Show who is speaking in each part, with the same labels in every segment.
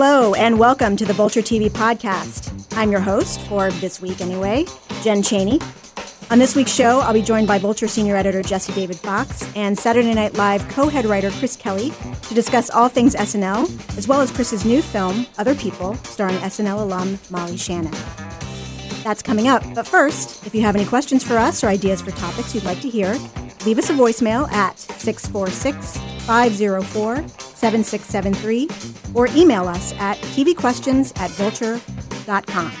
Speaker 1: Hello, and welcome to the Vulture TV podcast. I'm your host, for this week anyway, Jen Chaney. On this week's show, I'll be joined by Vulture senior editor Jesse David Fox and Saturday Night Live co head writer Chris Kelly to discuss all things SNL, as well as Chris's new film, Other People, starring SNL alum Molly Shannon. That's coming up. But first, if you have any questions for us or ideas for topics you'd like to hear, leave us a voicemail at 646 504 7673 or email us at tvquestions at vulture.com.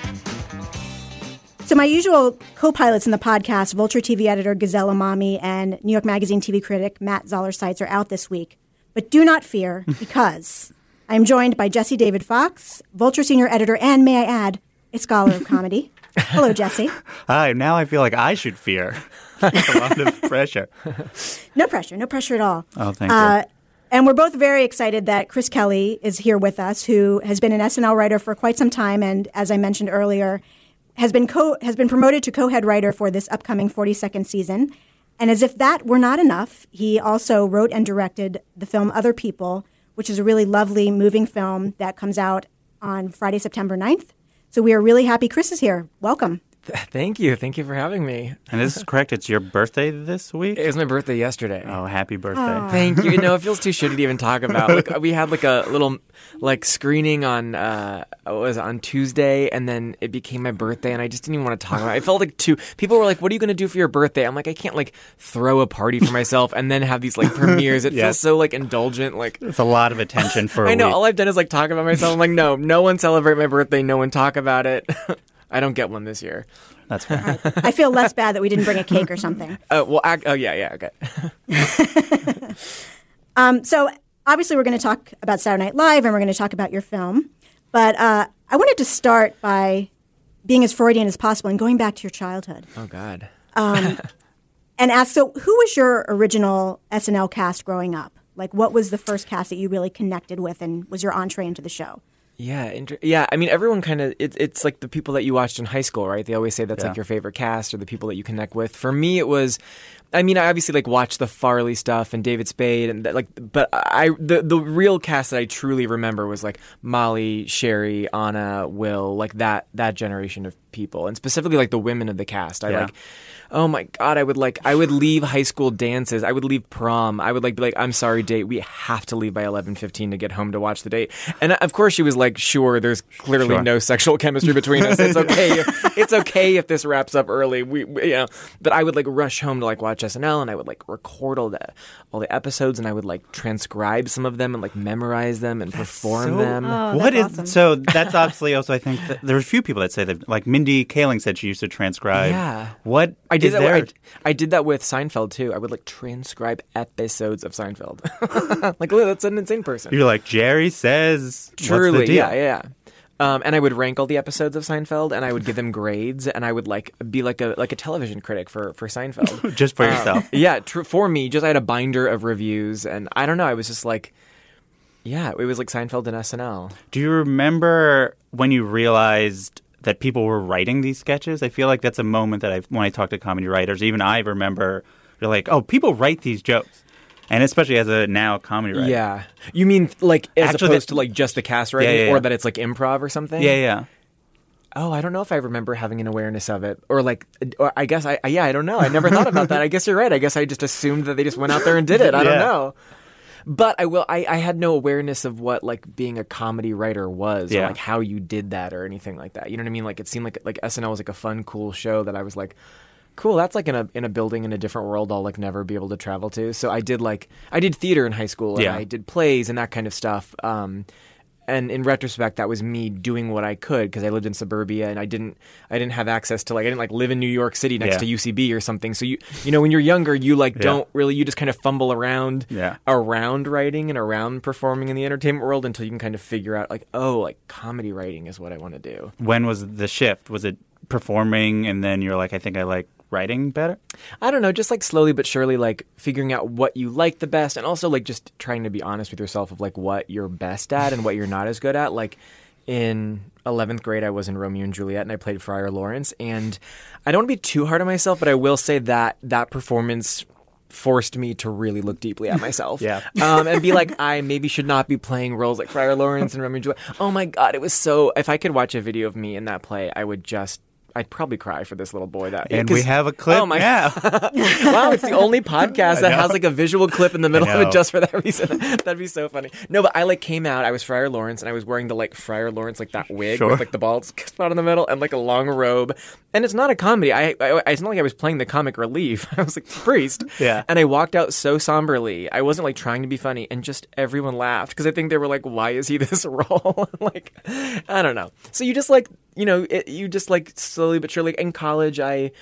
Speaker 1: So, my usual co pilots in the podcast, Vulture TV editor Gazelle Emami and New York Magazine TV critic Matt Zoller Seitz, are out this week. But do not fear, because I am joined by Jesse David Fox, Vulture senior editor, and may I add, a scholar of comedy. Hello, Jesse.
Speaker 2: Hi, now I feel like I should fear. a lot of pressure.
Speaker 1: No pressure, no pressure at all.
Speaker 2: Oh, thank uh, you.
Speaker 1: And we're both very excited that Chris Kelly is here with us, who has been an SNL writer for quite some time, and as I mentioned earlier, has been co- has been promoted to co-head writer for this upcoming 42nd season. And as if that were not enough, he also wrote and directed the film Other People, which is a really lovely, moving film that comes out on Friday, September 9th. So we are really happy Chris is here. Welcome.
Speaker 3: Thank you. Thank you for having me.
Speaker 2: and this is correct. It's your birthday this week?
Speaker 3: It was my birthday yesterday.
Speaker 2: Oh, happy birthday.
Speaker 3: Thank you. You know, it feels too shitty to even talk about. Like we had like a little like screening on uh what was it, on Tuesday and then it became my birthday and I just didn't even want to talk about it. I felt like too people were like, What are you gonna do for your birthday? I'm like, I can't like throw a party for myself and then have these like premieres. It
Speaker 2: Yes.
Speaker 3: feels so like indulgent, like
Speaker 2: It's a lot of attention for a
Speaker 3: I know,
Speaker 2: week.
Speaker 3: all I've done is like talk about myself. I'm like, no, no one celebrate my birthday, no one talk about it. I don't get one this year.
Speaker 2: That's fine.
Speaker 1: I feel less bad that we didn't bring a cake or something.
Speaker 3: Uh, well, ac oh yeah, yeah, okay.
Speaker 1: Um, so obviously, we're going to talk about Saturday Night Live, and we're going to talk about your film. But uh, I wanted to start by being as Freudian as possible and going back to your childhood
Speaker 3: Oh God.
Speaker 1: and ask. So, who was your original SNL cast growing up? Like, what was the first cast that you really connected with, and was your entree into the show?
Speaker 3: Yeah, inter- yeah. I mean, everyone kind of it, it's like the people that you watched in high school, right? They always say that's
Speaker 2: Yeah.
Speaker 3: like your favorite cast or the people that you connect with. For me, it was. I mean, I obviously like watched the Farley stuff and David Spade and that, like, but I the the real cast that I truly remember was like Molly, Cheri, Ana, Will, like that that generation of people, and specifically like the women of the cast. I
Speaker 2: Yeah.
Speaker 3: like. Oh my god, I would like I would leave high school dances. I would leave prom. I would like be like, I'm sorry, date. We have to leave by eleven fifteen to get home to watch the date. And of course she was like, sure, there's clearly
Speaker 2: Sure.
Speaker 3: no sexual chemistry between us. It's okay if it's okay if this wraps up early. We, we you know but I would like rush home to like watch SNL and I would like record all the all the episodes and I would like transcribe some of them and like memorize them and perform
Speaker 2: so-
Speaker 3: them.
Speaker 1: Oh,
Speaker 2: What
Speaker 1: that's
Speaker 2: is
Speaker 1: awesome.
Speaker 2: so? That's obviously also. I think that there's a few people that say that. Like Mindy Kaling said, she used to transcribe.
Speaker 3: Yeah.
Speaker 2: What
Speaker 3: I did that.
Speaker 2: there?
Speaker 3: I, I did that with Seinfeld too. I would like transcribe episodes of Seinfeld. like, look, that's an insane person.
Speaker 2: You're like Jerry says.
Speaker 3: Truly,
Speaker 2: what's the deal?
Speaker 3: yeah, yeah. Um, and I would rank all the episodes of Seinfeld, and I would give them grades, and I would like be like a like a television critic for for Seinfeld.
Speaker 2: Just for
Speaker 3: Um,
Speaker 2: yourself.
Speaker 3: yeah, tr- for me, just I had a binder of reviews, and I don't know. I was just like, yeah, it was like Seinfeld and SNL.
Speaker 2: Do you remember when you realized that people were writing these sketches? I feel like that's a moment that I, when I talk to comedy writers, even I remember. You're like, oh, people write these jokes, and especially as a now comedy writer.
Speaker 3: Yeah, you mean like as
Speaker 2: Actually,
Speaker 3: opposed
Speaker 2: that-
Speaker 3: to like just the cast writing,
Speaker 2: yeah,
Speaker 3: or
Speaker 2: yeah.
Speaker 3: that it's like improv or something?
Speaker 2: yeah, yeah.
Speaker 3: Oh, I don't know if I remember having an awareness of it, or like, or I guess I, yeah, I don't know. I never thought about that. I guess you're right. I guess I just assumed that they just went out there and did it. I don't know. But I will. I, I had no awareness of what like being a comedy writer was, or like how you did that, or anything like that. You know what I mean? Like it seemed like like SNL was like a fun, cool show that I was like, cool. That's like in a in a building in a different world. I'll like never be able to travel to. So I did like I did theater in high school. And
Speaker 2: Yeah.
Speaker 3: I did plays and that kind of stuff. Um, and in retrospect, that was me doing what I could because I lived in suburbia and I didn't I didn't have access to like I didn't like live in New York City next
Speaker 2: Yeah.
Speaker 3: to UCB or something. So you you know when you're younger, you like
Speaker 2: Yeah.
Speaker 3: don't really you just kind of fumble around
Speaker 2: Yeah.
Speaker 3: around writing and around performing in the entertainment world until you can kind of figure out like oh like comedy writing is what I want to do.
Speaker 2: When was the shift? Was it performing, and then you're like, I think I like writing better?
Speaker 3: I don't know, just like slowly but surely, like figuring out what you like the best, and also like just trying to be honest with yourself of like what you're best at and what you're not as good at. Like in 11th grade, I was in Romeo and Juliet, and I played Friar Lawrence. And I don't want to be too hard on myself, but I will say that that performance forced me to really look deeply at myself.
Speaker 2: Yeah.
Speaker 3: Um, and be like, I maybe should not be playing roles like Friar Lawrence and Romeo and Juliet. Oh my God, it was so. If I could watch a video of me in that play, I would just. I'd probably cry for this little boy. That
Speaker 2: And we have a clip
Speaker 3: Oh my
Speaker 2: now.
Speaker 3: wow, it's the only podcast that has like a visual clip in the middle of it just for that reason. That'd be so funny. No, but I like came out. I was Friar Lawrence, and I was wearing the like Friar Lawrence like that wig
Speaker 2: Sure.
Speaker 3: with like the bald spot in the middle and like a long robe. And it's not a comedy. I, I it's not like I was playing the comic relief. I was like priest.
Speaker 2: Yeah.
Speaker 3: And I walked out so somberly. I wasn't like trying to be funny, and just everyone laughed because I think they were like, "Why is he this role?" like, I don't know. So you just like you know it, you just like slowly but surely in college I.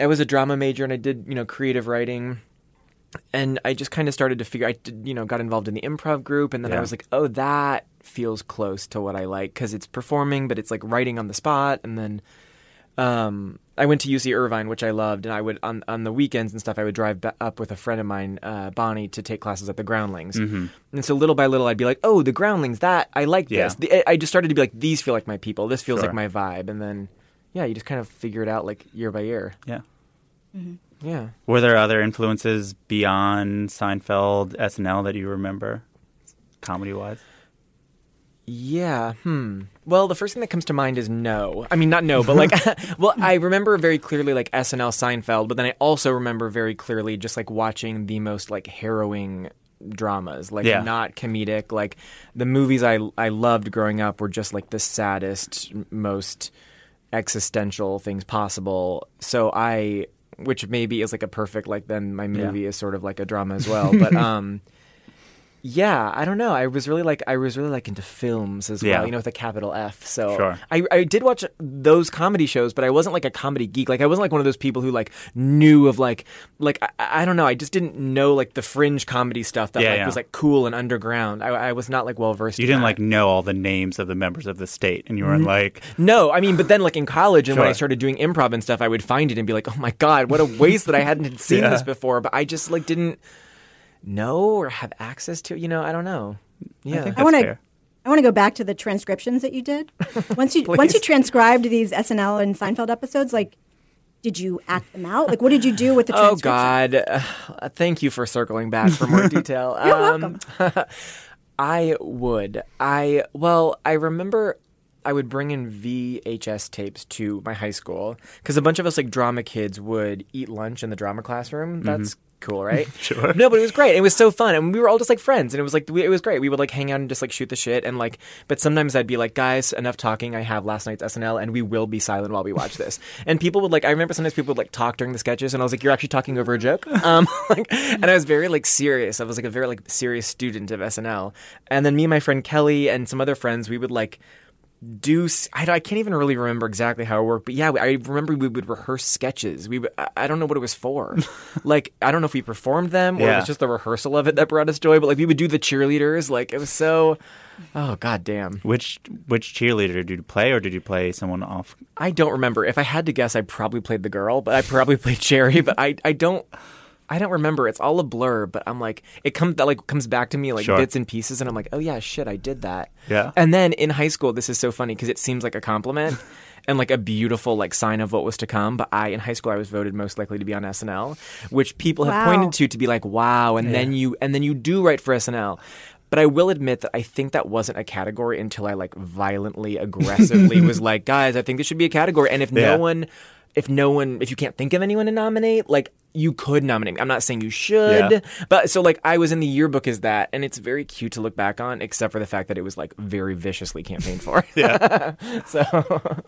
Speaker 3: I was a drama major and I did, you know, creative writing. And I just kind of started to figure I did, you know, got involved in the improv group and then I was like, "Oh, that feels close to what I like cuz it's performing, but it's like writing on the spot." And then um I went to UC Irvine, which I loved, and I would on on the weekends and stuff. I would drive ba- up with a friend of mine, uh, Bonnie, to take classes at the Groundlings.
Speaker 2: Mm-hmm.
Speaker 3: And so little by little, I'd be like, "Oh, the Groundlings! That I like
Speaker 2: Yeah.
Speaker 3: this." The, I just started to be like, "These feel like my people. This feels
Speaker 2: Sure.
Speaker 3: like my vibe." And then, yeah, you just kind of figure it out like year by year.
Speaker 2: yeah.
Speaker 3: Yeah.
Speaker 2: Were there other influences beyond Seinfeld, SNL that you remember, comedy wise?
Speaker 3: Yeah. Hmm. Well, the first thing that comes to mind is no. I mean, not no, but like, well, I remember very clearly like SNL, Seinfeld, but then I also remember very clearly just like watching the most like harrowing dramas, like
Speaker 2: Yeah.
Speaker 3: not comedic. Like the movies I I loved growing up were just like the saddest, most existential things possible. So I, which maybe is like a perfect like then my movie is sort of like a drama as well, but um. Yeah, I don't know. I was really like I was really like into films as
Speaker 2: Yeah.
Speaker 3: well, you know, with a capital F. So
Speaker 2: Sure.
Speaker 3: I I did watch those comedy shows, but I wasn't like a comedy geek. Like I wasn't like one of those people who like knew of like like I, I don't know. I just didn't know like the fringe comedy stuff that
Speaker 2: Yeah,
Speaker 3: like
Speaker 2: yeah.
Speaker 3: was like cool and underground. I, I was not like well versed.
Speaker 2: You didn't like know all the names of the members of the state, and you weren't like,
Speaker 3: No, I mean, but then like in college and when I started doing improv and stuff, I would find it and be like, oh my god, what a waste that I hadn't seen
Speaker 2: Yeah.
Speaker 3: this before. But I just like didn't know or have access to. You know, I don't know. Yeah.
Speaker 2: think
Speaker 1: I want to. I want to go back to the transcriptions that you did. Once you once you transcribed these SNL and Seinfeld episodes, like, did you act them out? Like, what did you do with the
Speaker 3: Oh? God! Uh, thank you for circling back for more detail.
Speaker 1: You're
Speaker 3: um, I would. I well, I remember I would bring in VHS tapes to my high school because a bunch of us like drama kids would eat lunch in the drama classroom. That's cool, right?
Speaker 2: Sure.
Speaker 3: No, but it was great. It was so fun, and we were all just like friends, and it was like we, it was great. We would like hang out and just like shoot the shit, and like. But sometimes I'd be like, guys, enough talking. I have last night's SNL, and we will be silent while we watch this. and people would like. I remember sometimes people would like talk during the sketches, and I was like, you're actually talking over a joke. Um, like, and I was very like serious. I was like a very like serious student of SNL, and then me and my friend Kelly and some other friends, we would like do I can't even really remember exactly how it worked but yeah i remember we would rehearse sketches. We I, I don't know what it was for. Like i don't know if we performed them or it was just the rehearsal of it that brought us joy but like we would do the cheerleaders. Like it was so oh god damn
Speaker 2: which which cheerleader did you play, or did you play someone off?
Speaker 3: i don't remember. If i had to guess i probably played the girl but i probably played Cheri but i i don't I don't remember. It's all a blur, but I'm like, it comes that like comes back to me like
Speaker 2: Sure.
Speaker 3: bits and pieces, and I'm like, oh yeah, shit, I did that.
Speaker 2: Yeah.
Speaker 3: And then in high school, this is so funny because it seems like a compliment and like a beautiful like sign of what was to come. But I in high school I was voted most likely to be on SNL, which people have
Speaker 1: Wow.
Speaker 3: pointed to to be like, wow. And then you and then you do write for SNL. But I will admit that I think that wasn't a category until I like violently, aggressively was like, guys, I think this should be a category. And if
Speaker 2: Yeah.
Speaker 3: no one, if no one, if you can't think of anyone to nominate, like you could nominate me. I'm not saying you should,
Speaker 2: Yeah.
Speaker 3: but so like I was in the yearbook as that, and it's very cute to look back on, except for the fact that it was like very viciously campaigned for.
Speaker 2: Yeah.
Speaker 3: so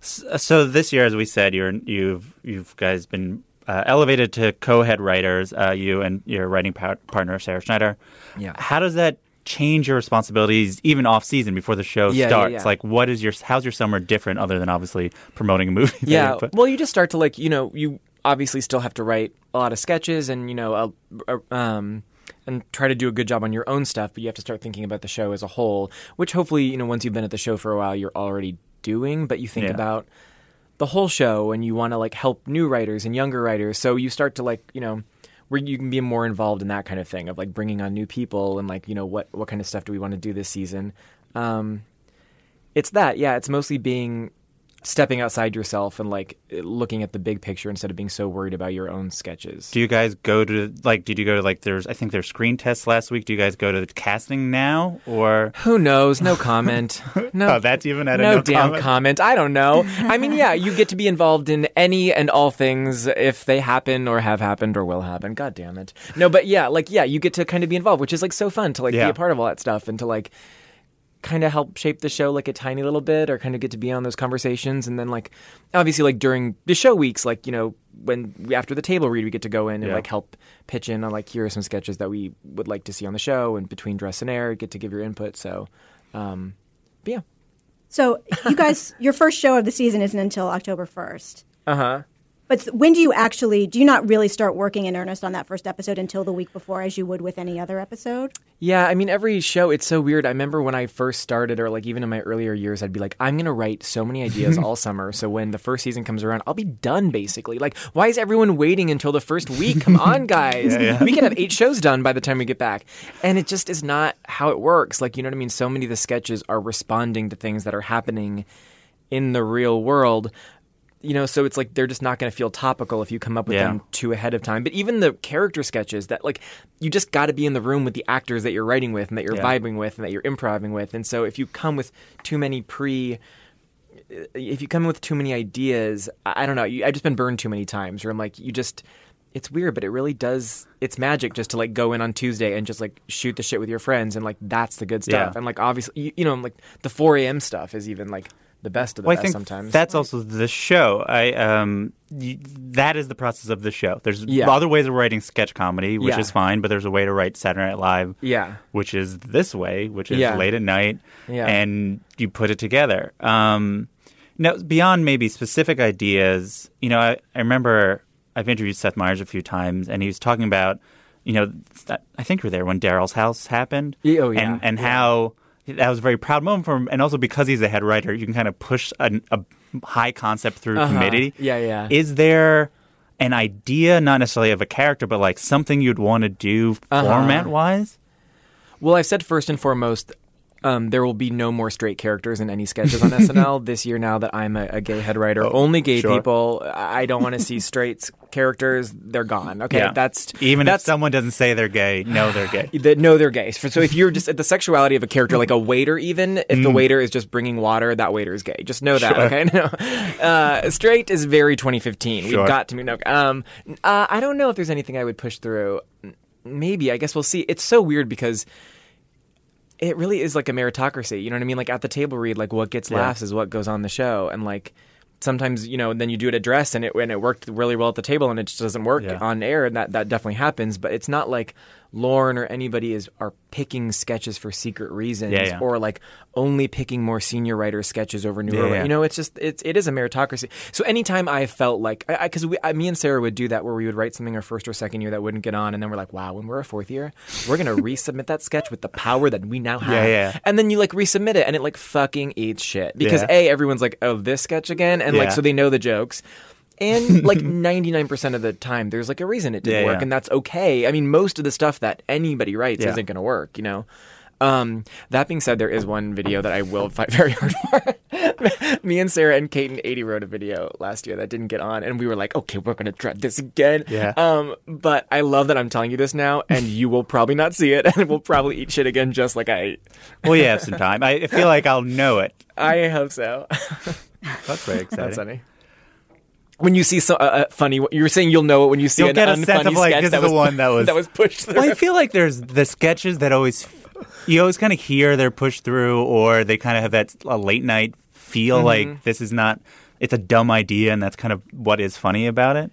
Speaker 2: So this year, as we said, you're you've you've guys been uh, elevated to co-head writers. Uh, you and your writing par- partner Sarah Schneider.
Speaker 3: Yeah.
Speaker 2: How does that change your responsibilities even off season before the show
Speaker 3: Yeah, yeah,
Speaker 2: starts?
Speaker 3: yeah.
Speaker 2: Like, what is your how's your summer different other than obviously promoting a movie?
Speaker 3: yeah, well, you just start to like you know you obviously still have to write a lot of sketches and you know uh, uh, um and try to do a good job on your own stuff, but you have to start thinking about the show as a whole, which hopefully you know once you've been at the show for a while you're already doing, but you think
Speaker 2: Yeah.
Speaker 3: about the whole show and you want to like help new writers and younger writers, so you start to like you know where you can be more involved in that kind of thing of like bringing on new people and like you know what what kind of stuff do we want to do this season. Um, it's that, yeah. It's mostly being stepping outside yourself and like looking at the big picture instead of being so worried about your own sketches.
Speaker 2: Do you guys go to like? Did you go to like? There's I think there's screen tests last week. Do you guys go to the casting now or?
Speaker 3: Who knows? No comment. No,
Speaker 2: Oh, that's even at a
Speaker 3: no,
Speaker 2: no
Speaker 3: damn
Speaker 2: comment?
Speaker 3: comment. I don't know. I mean, yeah, you get to be involved in any and all things if they happen or have happened or will happen. God damn it. No, but yeah, like yeah, you get to kind of be involved, which is like so fun to like be a part of all that stuff and to like kind of help shape the show like a tiny little bit or kind of get to be on those conversations and then like obviously like during the show weeks like you know when we, after the table read we get to go in and
Speaker 2: Yeah.
Speaker 3: like help pitch in on like here are some sketches that we would like to see on the show and between dress and air get to give your input so um but yeah
Speaker 1: So, you guys, your first show of the season isn't until October 1st.
Speaker 3: uh-huh
Speaker 1: But when do you actually, do you not really start working in earnest on that first episode until the week before, as you would with any other episode?
Speaker 3: Yeah, I mean, every show, it's so weird. I remember when I first started, or like even in my earlier years, I'd be like, I'm going to write so many ideas all summer. So when the first season comes around, I'll be done basically. Like, why is everyone waiting until the first week? Come on, guys. We can have eight shows done by the time we get back. And it just is not how it works. Like, you know what I mean? So many of the sketches are responding to things that are happening in the real world. You know, so it's like they're just not going to feel topical if you come up with
Speaker 2: Yeah.
Speaker 3: them too ahead of time. But even the character sketches that like you just got to be in the room with the actors that you're writing with and that you're
Speaker 2: Yeah.
Speaker 3: vibing with and that you're improvising with. And so if you come with too many pre uh, if you come with too many ideas, I don't know, I've just been burned too many times where I'm like you just it's weird, but it really does it's magic just to like go in on Tuesday and just like shoot the shit with your friends and like that's the good stuff.
Speaker 2: Yeah.
Speaker 3: And like obviously you, you know, like the 4 a.m. stuff is even like the best of the
Speaker 2: Well, I
Speaker 3: best
Speaker 2: think
Speaker 3: sometimes.
Speaker 2: that's also the show. I um, y- that is the process of the show. There's
Speaker 3: Yeah.
Speaker 2: other ways of writing sketch comedy, which
Speaker 3: Yeah.
Speaker 2: is fine, but there's a way to write Saturday Night Live,
Speaker 3: yeah.
Speaker 2: which is this way, which is
Speaker 3: Yeah.
Speaker 2: late at night,
Speaker 3: Yeah.
Speaker 2: and you put it together. Um, now, beyond maybe specific ideas, you know, I, I remember I've interviewed Seth Meyers a few times, and he was talking about, you know, that, I think you were there when Daryl's house happened,
Speaker 3: oh, yeah.
Speaker 2: and and
Speaker 3: Yeah.
Speaker 2: how that was a very proud moment for him, and also because he's a head writer, you can kind of push an, a high concept through
Speaker 3: Uh-huh.
Speaker 2: committee.
Speaker 3: Yeah, yeah.
Speaker 2: Is there an idea, not necessarily of a character, but like something you'd want to do
Speaker 3: Uh-huh.
Speaker 2: format wise?
Speaker 3: Well, I've said first and foremost, um, there will be no more straight characters in any sketches on SNL this year. Now that I'm a, a gay head writer, only gay
Speaker 2: Oh, sure.
Speaker 3: people. I don't want to see straight characters. They're gone. Okay,
Speaker 2: Yeah.
Speaker 3: that's
Speaker 2: Even
Speaker 3: that's,
Speaker 2: if someone doesn't say they're gay, no, they're gay.
Speaker 3: that no, they're gay. So if you're just at the sexuality of a character, like a waiter, even if the waiter is just bringing water, that waiter is gay. Just know that,
Speaker 2: Mm. Sure.
Speaker 3: okay? No, uh, straight is very 2015.
Speaker 2: Sure.
Speaker 3: We've got to no. Um, uh, I don't know if there's anything I would push through. Maybe I guess we'll see. It's so weird because it really is like a meritocracy. You know what I mean? Like at the table read, like what gets
Speaker 2: Yeah.
Speaker 3: laughs is what goes on the show, and like sometimes you know then you do it at dress and it and it worked really well at the table and it just doesn't work
Speaker 2: Yeah.
Speaker 3: on air and that that definitely happens. But it's not like Lorne or anybody is are picking sketches for secret reasons
Speaker 2: Yeah, yeah.
Speaker 3: or like only picking more senior writers sketches over newer.
Speaker 2: Yeah.
Speaker 3: You know, it's just it's it is a meritocracy. So anytime I felt like because we I, me and Sarah would do that where we would write something our first or second year that wouldn't get on, and then we're like, wow, when we're a fourth year, we're gonna resubmit that sketch with the power that we now have.
Speaker 2: Yeah, yeah.
Speaker 3: And then you like resubmit it, and it like fucking eats shit because a everyone's like, oh, this sketch again, and like so they know the jokes. And like 99% of the time, there's like a reason it didn't
Speaker 2: Yeah,
Speaker 3: work,
Speaker 2: yeah.
Speaker 3: and that's okay. I mean, most of the stuff that anybody writes
Speaker 2: Yeah.
Speaker 3: isn't going to work, you know? Um, that being said, there is one video that I will fight very hard for. Me and Sarah and Kate and Aidy wrote a video last year that didn't get on, and we were like, okay, we're going to try this again.
Speaker 2: Yeah.
Speaker 3: Um, but I love that I'm telling you this now, and you will probably not see it, and we'll probably eat shit again just like I ate.
Speaker 2: Well, you have some time. I feel like I'll know it.
Speaker 3: I hope so.
Speaker 2: That's very exciting.
Speaker 3: That's funny. When you see so uh, funny, you were saying you'll know it when you see
Speaker 2: You'll
Speaker 3: an
Speaker 2: get a
Speaker 3: unfunny
Speaker 2: sense of, like,
Speaker 3: sketch
Speaker 2: this
Speaker 3: that
Speaker 2: is the one that was-
Speaker 3: that was pushed through.
Speaker 2: Well, I feel like there's the sketches that always you always kind of hear they're pushed through, or they kind of have that a late night feel
Speaker 3: Mm-hmm.
Speaker 2: like this is not. It's a dumb idea, and that's kind of what is funny about it.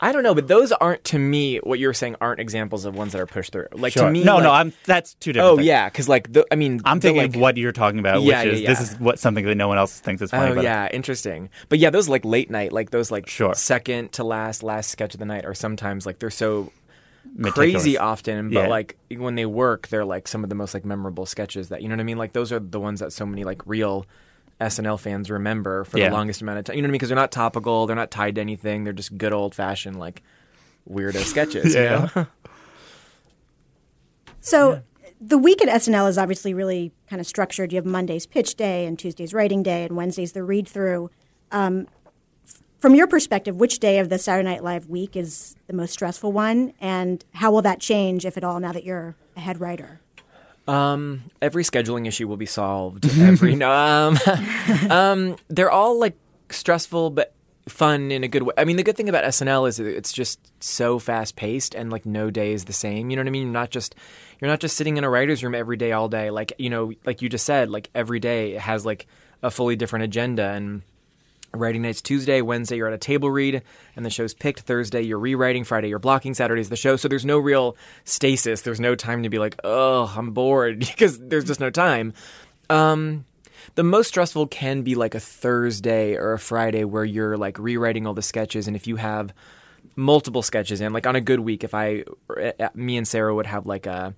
Speaker 3: I don't know, but those aren't to me what you're saying aren't examples of ones that are pushed through. Like to me,
Speaker 2: no,
Speaker 3: like-
Speaker 2: no, I'm that's two different.
Speaker 3: oh
Speaker 2: things.
Speaker 3: yeah, because like the, I mean,
Speaker 2: I'm
Speaker 3: the,
Speaker 2: thinking
Speaker 3: like,
Speaker 2: of what you're talking about,
Speaker 3: Yeah,
Speaker 2: which is
Speaker 3: yeah,
Speaker 2: this is what something that no one else thinks is funny.
Speaker 3: Oh
Speaker 2: it.
Speaker 3: yeah, interesting. But yeah, those like late night, like those like
Speaker 2: Sure.
Speaker 3: second to last, last sketch of the night, are sometimes like they're so
Speaker 2: Meticulous.
Speaker 3: crazy often, but
Speaker 2: Yeah.
Speaker 3: like when they work, they're like some of the most like memorable sketches that you know what I mean. Like those are the ones that so many like real SNL fans remember for
Speaker 2: Yeah.
Speaker 3: the longest amount of time. You know what I mean? Because they're not topical, they're not tied to anything. They're just good old fashioned like weirdo sketches. you
Speaker 2: Yeah.
Speaker 3: know?
Speaker 1: So the week at SNL is obviously really kind of structured. You have Monday's pitch day and Tuesday's writing day and Wednesday's the read through. Um, from your perspective, which day of the Saturday Night Live week is the most stressful one, and how will that change, if at all, now that you're a head writer?
Speaker 3: Um, every scheduling issue will be solved. Every no, um, um, they're all like stressful but fun in a good way. I mean, the good thing about SNL is it's just so fast paced and like no day is the same. You know what I mean? You're not just you're not just sitting in a writer's room every day all day. Like you know, like you just said, like every day it has like a fully different agenda and. Writing night's Tuesday, Wednesday you're at a table read, and the show's picked. Thursday you're rewriting, Friday you're blocking, Saturday's the show. So there's no real stasis. There's no time to be like, oh, I'm bored because there's just no time. Um, the most stressful can be like a Thursday or a Friday where you're like rewriting all the sketches, and if you have multiple sketches in, like on a good week, if I, uh, me and Sarah would have like a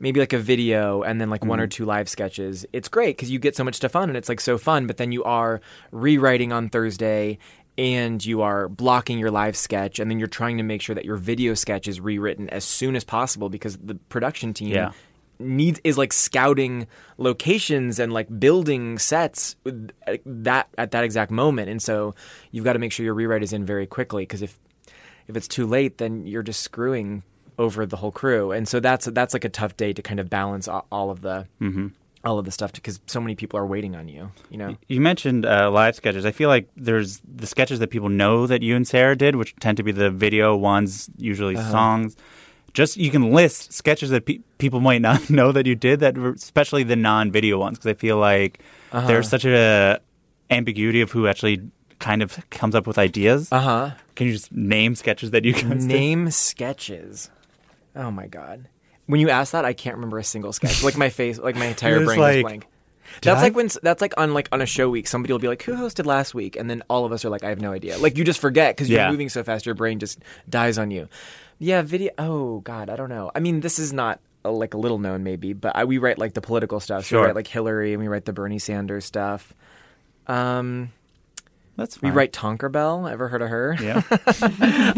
Speaker 3: maybe like a video and then like one or two live sketches. It's great because you get so much stuff on and it's like so fun. But then you are rewriting on Thursday and you are blocking your live sketch and then you're trying to make sure that your video sketch is rewritten as soon as possible because the production team
Speaker 2: Yeah.
Speaker 3: needs is like scouting locations and like building sets with- uh, that at that exact moment and so you've got to make sure your rewrite is in very quickly because if if it's too late then you're just screwing over the whole crew and so that's that's like a tough day to kind of balance all of the all of the stuff because so many people are waiting on you you know
Speaker 2: You mentioned uh, live sketches. I feel like there's the sketches that people know that you and Sarah did, which tend to be the video ones, usually
Speaker 3: Uh-huh.
Speaker 2: songs. Just you can list sketches that pe- people might not know that you did, that especially the non-video ones, because I feel like
Speaker 3: Uh-huh.
Speaker 2: there's such a ambiguity of who actually kind of comes up with ideas.
Speaker 3: uh-huh
Speaker 2: Can you just name sketches that you guys did?
Speaker 3: Name sketches. Oh my god. When you ask that, I can't remember a single sketch. Like my face, like my entire
Speaker 2: It's
Speaker 3: brain
Speaker 2: like,
Speaker 3: is blank. That's
Speaker 2: I-
Speaker 3: like when that's like on like on a show week. Somebody will be like, "Who hosted last week?" And then all of us are like, "I have no idea." Like you just forget because you're
Speaker 2: Yeah.
Speaker 3: moving so fast, your brain just dies on you. Yeah, video. Oh god, I don't know. I mean, this is not uh, like a little known maybe, but I, we write like the political stuff. So we
Speaker 2: Sure.
Speaker 3: write like Hillary, and we write the Bernie Sanders stuff. Um,
Speaker 2: That's
Speaker 3: we
Speaker 2: fine.
Speaker 3: write Tonkerbell. Ever heard of her?
Speaker 2: Yeah.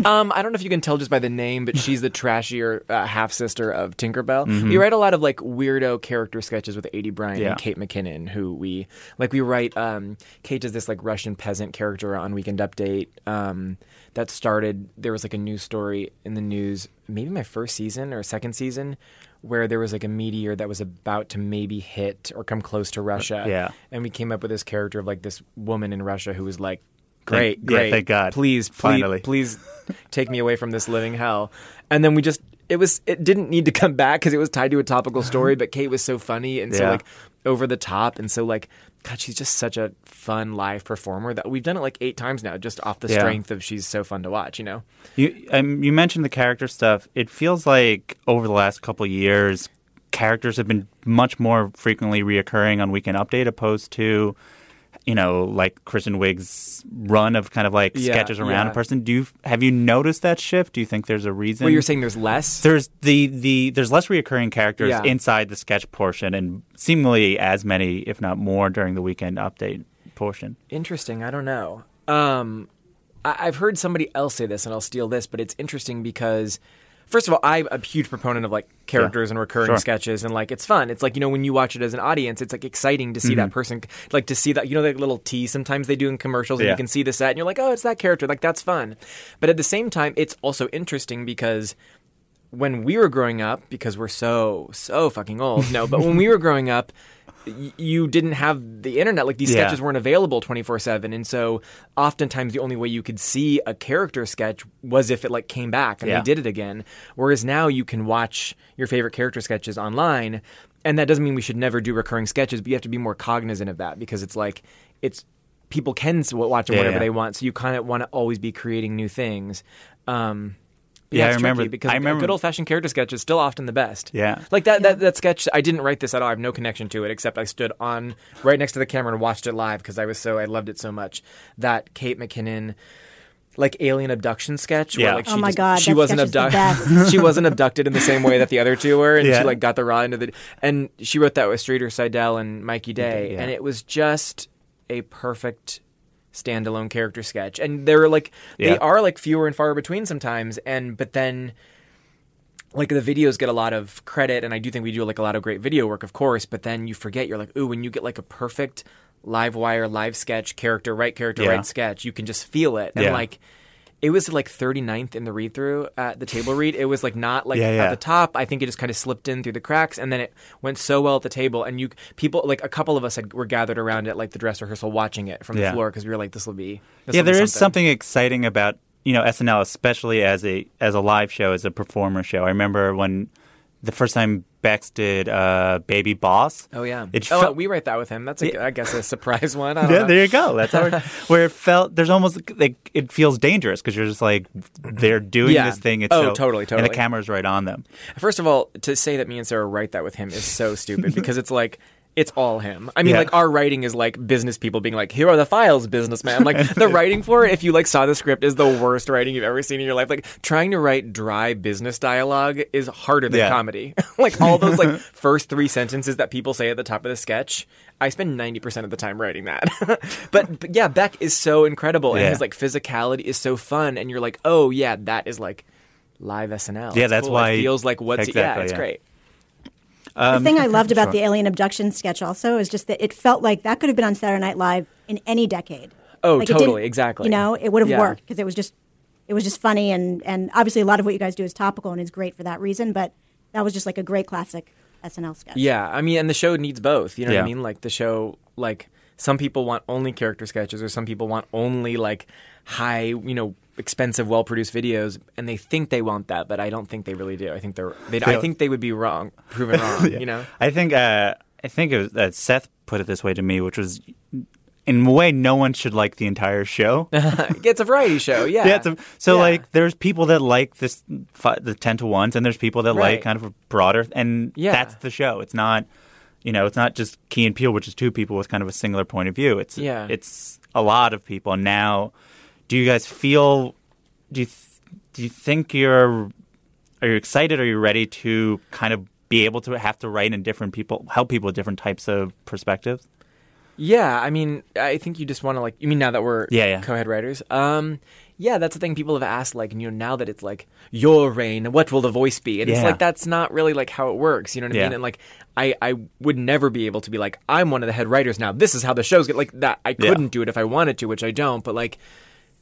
Speaker 3: Um, I don't know if you can tell just by the name, but she's the trashier uh, half sister of Tinkerbell.
Speaker 2: Mm-hmm.
Speaker 3: We write a lot of like weirdo character sketches with Aidy Bryant
Speaker 2: Yeah.
Speaker 3: and Kate McKinnon, who we like. We write. Um, Kate does this like Russian peasant character on Weekend Update. Um, that started. There was like a news story in the news, maybe my first season or second season. Where there was like a meteor that was about to maybe hit or come close to uh, Russia,
Speaker 2: Yeah.
Speaker 3: and we came up with this character of like this woman in Russia who was like, "Great,
Speaker 2: Thank- yeah,
Speaker 3: great,
Speaker 2: thank God.
Speaker 3: please, please,
Speaker 2: Finally.
Speaker 3: please take me away from this living hell. And then we just it was it didn't need to come back because it was tied to a topical story, but Kate was so funny and so like over the top and so like God, she's just such a fun live performer that we've done it like eight times now, just off the
Speaker 2: Yeah.
Speaker 3: strength of she's so fun to watch, you know?
Speaker 2: You um, you mentioned the character stuff. It feels like over the last couple of years, characters have been much more frequently reoccurring on Weekend Update, opposed to you know like Kristen Wiig's run of kind of like
Speaker 3: Yeah,
Speaker 2: sketches around
Speaker 3: yeah.
Speaker 2: a person. Do you have you noticed that shift? Do you think there's a reason?
Speaker 3: Well, you're saying there's less.
Speaker 2: there's the, the there's less reoccurring characters
Speaker 3: Yeah.
Speaker 2: inside the sketch portion, and seemingly as many, if not more, during the Weekend Update portion.
Speaker 3: Interesting. I don't know. Um, I- I've heard somebody else say this, and I'll steal this, but it's interesting because, first of all, I'm a huge proponent of like characters and recurring
Speaker 2: Sure.
Speaker 3: sketches, and like it's fun. It's like you know when you watch it as an audience, it's like exciting to see that mm-hmm. person, like to see that you know that little tea sometimes they do in commercials, and
Speaker 2: Yeah.
Speaker 3: you can see the set, and you're like, oh, it's that character. Like that's fun. But at the same time, it's also interesting because when we were growing up, because we're so so fucking old, no, but when we were growing up, y- you didn't have the internet. Like these
Speaker 2: Yeah.
Speaker 3: sketches weren't available twenty four seven, and so oftentimes the only way you could see a character sketch was if it like came back and
Speaker 2: Yeah.
Speaker 3: they did it again. Whereas now you can watch your favorite character sketches online, and that doesn't mean we should never do recurring sketches, but you have to be more cognizant of that because it's like it's people can watch them
Speaker 2: Yeah,
Speaker 3: whenever
Speaker 2: yeah.
Speaker 3: they want, so you kind of want to always be creating new things. Um,
Speaker 2: Yeah, I
Speaker 3: it's tricky
Speaker 2: remember-
Speaker 3: because
Speaker 2: I
Speaker 3: a
Speaker 2: remember-
Speaker 3: good old fashioned character sketch is still often the best.
Speaker 2: Yeah.
Speaker 3: like that, that that sketch. I didn't write this at all. I have no connection to it except I stood on right next to the camera and watched it live because I was so I loved it so much. That Kate McKinnon. Like alien abduction sketch,
Speaker 2: Yeah.
Speaker 3: where like she
Speaker 1: Oh my
Speaker 3: just-
Speaker 1: God,
Speaker 3: she wasn't
Speaker 1: sketch is the
Speaker 3: abducted. she wasn't abducted in the same way that the other two were, and
Speaker 2: Yeah.
Speaker 3: she like got the raw into the. And she wrote that with Streeter Seidel and Mikey Day,
Speaker 2: Yeah.
Speaker 3: and it was just a perfect standalone character sketch. And they're like they are like fewer and far between sometimes, and but then like the videos get a lot of credit and I do think we do like a lot of great video work of course but then you forget you're like ooh when you get like a perfect live wire live sketch character right character
Speaker 2: Yeah.
Speaker 3: right sketch you can just feel it and
Speaker 2: Yeah.
Speaker 3: like it was like 39th in the read through at the table read it was like not like
Speaker 2: Yeah,
Speaker 3: at the top I think it just kind of slipped in through the cracks and then it went so well at the table and you people like a couple of us had, were gathered around it like the dress rehearsal watching it from the
Speaker 2: Yeah.
Speaker 3: floor because we were like this will be this
Speaker 2: yeah,
Speaker 3: will be
Speaker 2: there is something exciting about you know SNL, especially as a as a live show, as a performer show. I remember when the first time Bex did uh, Baby Boss.
Speaker 3: Oh yeah.
Speaker 2: It
Speaker 3: oh,
Speaker 2: felt-
Speaker 3: we write that with him. That's a,
Speaker 2: Yeah.
Speaker 3: I guess a surprise one. I don't
Speaker 2: Yeah,
Speaker 3: know.
Speaker 2: there you go. That's how it, where it felt. There's almost like it feels dangerous because you're just like they're doing
Speaker 3: Yeah.
Speaker 2: this thing. It's
Speaker 3: Oh,
Speaker 2: so-
Speaker 3: totally,
Speaker 2: And the camera's right on them.
Speaker 3: First of all, to say that me and Sarah write that with him is so stupid because it's like it's all him. I mean,
Speaker 2: Yeah.
Speaker 3: like our writing is like business people being like, "Here are the files, businessman." Like the writing for it, if you like saw the script, is the worst writing you've ever seen in your life. Like trying to write dry business dialogue is harder than
Speaker 2: Yeah.
Speaker 3: comedy. like all those like first three sentences that people say at the top of the sketch. I spend ninety percent of the time writing that. but, but yeah, Beck is so incredible, and
Speaker 2: Yeah.
Speaker 3: his like physicality is so fun, and you're like, oh yeah, that is like live SNL.
Speaker 2: Yeah,
Speaker 3: It's
Speaker 2: that's
Speaker 3: cool.
Speaker 2: why-
Speaker 3: it feels like what's
Speaker 2: exactly, yeah,
Speaker 3: it's
Speaker 2: yeah.
Speaker 3: Great.
Speaker 1: the um, thing I loved about
Speaker 2: sure.
Speaker 1: the alien abduction sketch also is just that it felt like that could have been on Saturday Night Live in any decade.
Speaker 3: Oh,
Speaker 1: Like,
Speaker 3: totally, exactly.
Speaker 1: You know, it would have
Speaker 3: Yeah.
Speaker 1: worked because it was just it was just funny and and obviously a lot of what you guys do is topical and is great for that reason. But that was just like a great classic SNL sketch.
Speaker 3: Yeah, I mean, and the show needs both. You know what I mean? Like the show, like some people want only character sketches, or some people want only like high, you know, expensive, well-produced videos, and they think they want that, but I don't think they really do. I think they're, they, I think they would be wrong, proven wrong. You know?
Speaker 2: I think uh, I think it was, uh, Seth put it this way to me, which was in a way no one should like the entire show.
Speaker 3: it's a variety show. Yeah.
Speaker 2: Yeah, it's a, so
Speaker 3: Yeah.
Speaker 2: like there's people that like this the ten to ones, and there's people that
Speaker 3: Right.
Speaker 2: like kind of a broader, and
Speaker 3: Yeah.
Speaker 2: that's the show. It's not, you know, it's not just Key and Peele, which is two people with kind of a singular point of view. It's
Speaker 3: Yeah.
Speaker 2: it's a lot of people. Now, do you guys feel? Do you th- do you think you're are you excited? Are you ready to kind of be able to have to write in different people, help people with different types of perspectives?
Speaker 3: Yeah, I mean, I think you just want to like. You mean now that we're
Speaker 2: Yeah, yeah.
Speaker 3: co-head writers? Um, yeah, that's the thing people have asked. Like, you know, now that it's like your reign, what will the voice be? And it's like that's not really like how it works. You know what I
Speaker 2: Yeah.
Speaker 3: mean? And like, I I would never be able to be like, I'm one of the head writers now. This is how the shows get like that. I couldn't do it if I wanted to, which I don't. But like,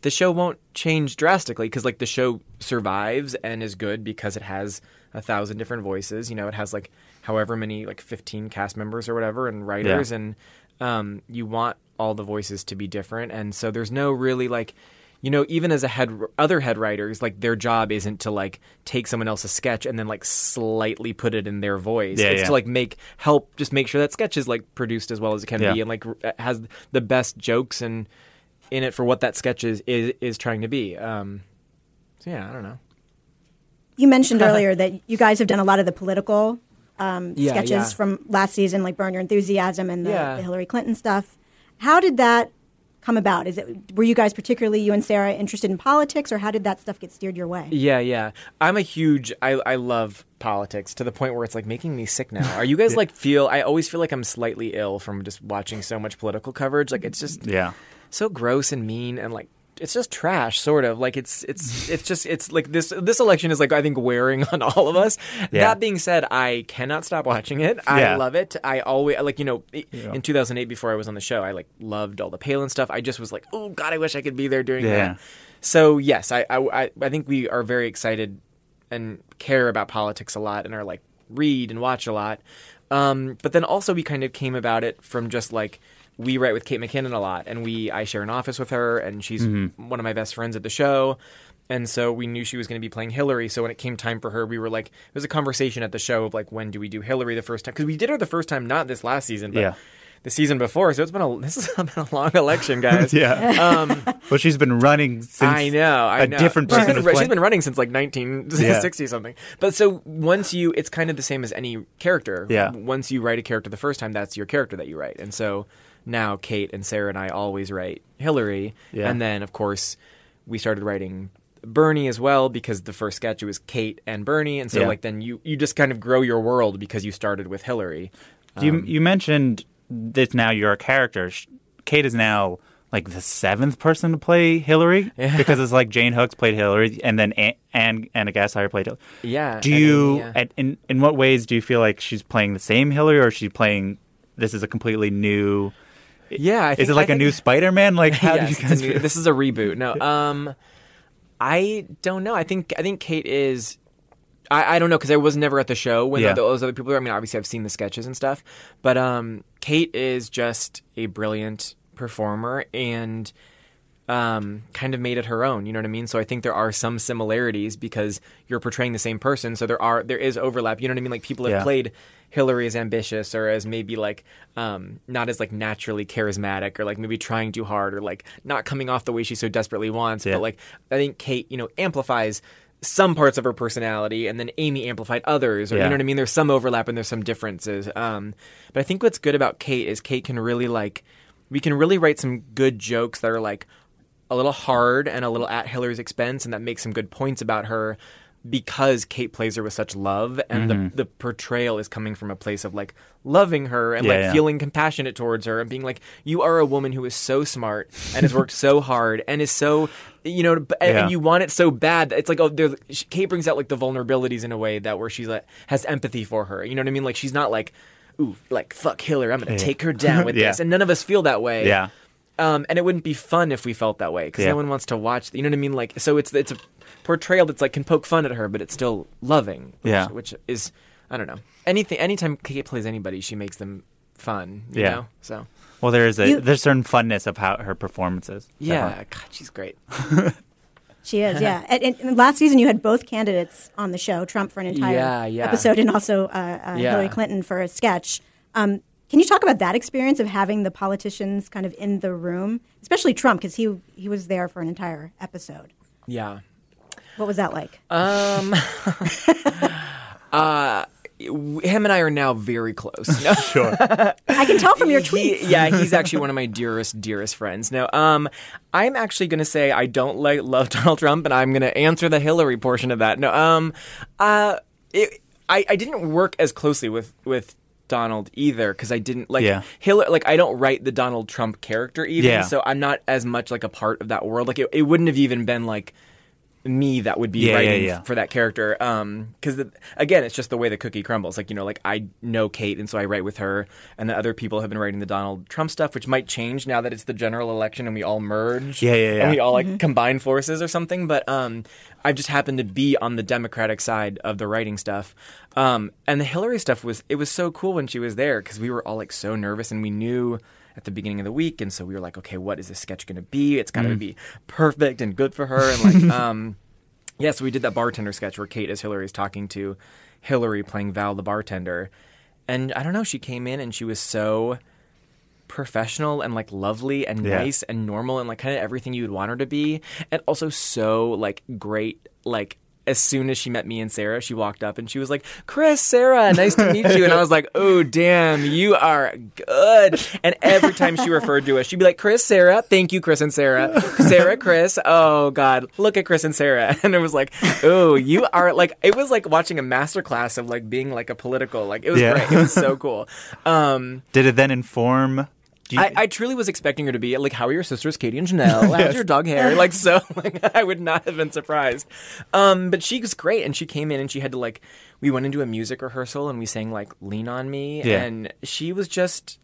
Speaker 3: the show won't change drastically because like the show survives and is good because it has a thousand different voices. You know, it has like however many like fifteen cast members or whatever and writers,
Speaker 2: Yeah.
Speaker 3: and um, you want all the voices to be different. And so there's no really like. You know, even as a head, other head writers, like their job isn't to like take someone else's sketch and then like slightly put it in their voice.
Speaker 2: Yeah,
Speaker 3: it's
Speaker 2: yeah.
Speaker 3: to like make help, just make sure that sketch is like produced as well as it can
Speaker 2: Yeah.
Speaker 3: be, and like r- has the best jokes and in it for what that sketch is is, is trying to be. Um, so yeah, I don't know.
Speaker 1: You mentioned earlier that you guys have done a lot of the political um,
Speaker 3: Yeah,
Speaker 1: sketches
Speaker 3: yeah.
Speaker 1: from last season, like Burn Your Enthusiasm and the,
Speaker 3: Yeah.
Speaker 1: the Hillary Clinton stuff. How did that come about? Is it were you guys particularly you and Sarah interested in politics, or how did that stuff get steered your way?
Speaker 3: Yeah, yeah. I'm a huge. I I love politics to the point where it's like making me sick now. Are you guys like feel? I always feel like I'm slightly ill from just watching so much political coverage. Like it's just
Speaker 2: Yeah.
Speaker 3: So gross and mean and like it's just trash sort of like it's it's it's just it's like this this election is like i think wearing on all of us
Speaker 2: Yeah.
Speaker 3: that being said i cannot stop watching it i
Speaker 2: Yeah.
Speaker 3: love it i always like you know i- in 2008 before i was on the show i like loved all the palin stuff i just was like oh god i wish i could be there during
Speaker 2: Yeah.
Speaker 3: that so yes I, I i i think we are very excited and care about politics a lot and are like read and watch a lot. Um, but then also we kind of came about it from just like we write with Kate McKinnon a lot, and we I share an office with her, and she's mm-hmm. one of my best friends at the show. And so we knew she was going to be playing Hillary. So when it came time for her, we were like, it was a conversation at the show of like, when do we do Hillary the first time? Because we did her the first time, not this last season, but
Speaker 2: Yeah.
Speaker 3: the season before. So it's been a this has been a long election, guys.
Speaker 2: Yeah. Um, well, she's been running since
Speaker 3: I know. I
Speaker 2: a
Speaker 3: know.
Speaker 2: different
Speaker 3: She's
Speaker 2: person
Speaker 3: been,
Speaker 2: was
Speaker 3: she's been running since like 1960 something. But so once you, it's kind of the same as any character.
Speaker 2: Yeah.
Speaker 3: Once you write a character the first time, that's your character that you write. And so now Kate and Sarah and I always write Hillary.
Speaker 2: Yeah.
Speaker 3: And then of course we started writing Bernie as well because the first sketch it was Kate and Bernie, and so
Speaker 2: Yeah.
Speaker 3: like then you you just kind of grow your world because you started with Hillary.
Speaker 2: you um, you mentioned that now you're a character. Kate is now like the seventh person to play Hillary
Speaker 3: Yeah.
Speaker 2: because it's like Jan Hooks played Hillary and then Anne and Ana Gasteyer played Hillary.
Speaker 3: Yeah.
Speaker 2: Do you
Speaker 3: yeah.
Speaker 2: at, in in what ways do you feel like she's playing the same Hillary or is she playing this is a completely new
Speaker 3: yeah. I
Speaker 2: is
Speaker 3: think-
Speaker 2: it like
Speaker 3: I
Speaker 2: a new Spider-Man like how
Speaker 3: yes,
Speaker 2: do you guys
Speaker 3: new- this is a reboot. No, um, I don't know. I think I think Kate is. I, I don't know because I was never at the show when
Speaker 2: Yeah.
Speaker 3: those other people were. I mean, obviously I've seen the sketches and stuff, but um, Kate is just a brilliant performer and um, kind of made it her own. You know what I mean? So I think there are some similarities because you're portraying the same person. So there are there is overlap. You know what I mean? Like people have
Speaker 2: Yeah.
Speaker 3: played Hillary as ambitious or as maybe like um, not as like naturally charismatic or like maybe trying too hard or like not coming off the way she so desperately wants.
Speaker 2: Yeah.
Speaker 3: But like I think Kate, you know, amplifies some parts of her personality and then Amy amplified others or you know what I mean there's some overlap and there's some differences um but I think what's good about Kate is Kate can really like we can really write some good jokes that are like a little hard and a little at Hillary's expense, and that makes some good points about her because Kate plays her with such love, and the mm-hmm. the portrayal is coming from a place of like loving her and
Speaker 2: Yeah,
Speaker 3: like
Speaker 2: yeah.
Speaker 3: feeling compassionate towards her and being like, you are a woman who is so smart and has worked so hard and is so. You know, and,
Speaker 2: Yeah.
Speaker 3: and you want it so bad. that It's like oh, there's Kate brings out like the vulnerabilities in a way that where she's like has empathy for her. You know what I mean? Like she's not like, ooh, like fuck Hillary, I'm gonna take her down with this. And none of us feel that way.
Speaker 2: yeah.
Speaker 3: Um, and it wouldn't be fun if we felt that way because
Speaker 2: Yeah.
Speaker 3: no one wants to watch. You know what I mean? Like, so it's it's a portrayal that's like can poke fun at her, but it's still loving. Which,
Speaker 2: Yeah.
Speaker 3: which is I don't know. Anything, anytime Kate plays anybody, she makes them fun. You
Speaker 2: Yeah.
Speaker 3: know? So
Speaker 2: Well, there's a
Speaker 1: You-
Speaker 2: there's certain funness of how her performances.
Speaker 3: yeah, God, she's great.
Speaker 1: She is, yeah. And, and last season, you had both candidates on the show, Trump for an entire
Speaker 3: Yeah, yeah.
Speaker 1: episode, and also uh, uh,
Speaker 3: Yeah.
Speaker 1: Hillary Clinton for a sketch. Um, can you talk about that experience of having the politicians kind of in the room, especially Trump, because he he was there for an entire episode.
Speaker 3: Yeah.
Speaker 1: What was that like?
Speaker 3: Um. uh. Him and I are now very close. No.
Speaker 2: Sure.
Speaker 1: I can tell from your
Speaker 3: He- yeah, he's actually one of my dearest, dearest friends. Now, um, I'm actually going to say I don't like love Donald Trump, and I'm going to answer the Hillary portion of that. No, um, uh, it, I, I didn't work as closely with with Donald either because I didn't like
Speaker 2: Yeah.
Speaker 3: Hillary. Like I don't write the Donald Trump character even,
Speaker 2: Yeah.
Speaker 3: so I'm not as much like a part of that world. Like it, it wouldn't have even been like me that would be
Speaker 2: Yeah, yeah,
Speaker 3: writing
Speaker 2: yeah.
Speaker 3: for that character um because again it's just the way the cookie crumbles like you know like i know kate and so i write with her and then other people have been writing the donald trump stuff which might change now that it's the general election and we all merge
Speaker 2: Yeah, yeah, yeah.
Speaker 3: and we all like combine forces or something but um i've just happened to be on the democratic side of the writing stuff um and the hillary stuff was it was so cool when she was there because we were all like so nervous and we knew at the beginning of the week and so we were like okay what is this sketch going to be it's got to be perfect and good for her and like um yeah, so we did that bartender sketch where Kate as Hillary is talking to Hillary playing Val the bartender. And I don't know, she came in and she was so professional and like lovely and
Speaker 2: Yeah.
Speaker 3: nice and normal and like kind of everything you would want her to be. And also so like great like as soon as she met me and Sarah, she walked up and she was like, "Chris, Sarah, nice to meet you." And I was like, "Oh, damn, you are good." And every time she referred to us, she'd be like, "Chris, Sarah, thank you, Chris and Sarah, Sarah, Chris. Oh God, look at Chris and Sarah." And it was like, "Oh, you are like." It was like watching a masterclass of like being like a political. Like it was
Speaker 2: Yeah.
Speaker 3: great. It was so cool. Um,
Speaker 2: Did it then inform? You-
Speaker 3: I, I truly was expecting her to be like, "How are your sisters, Katie and Janelle? How's your dog hair?" Like so, like I would not have been surprised. Um, but she was great, and she came in and she had to like, we went into a music rehearsal and we sang like "Lean on Me,"
Speaker 2: Yeah.
Speaker 3: and she was just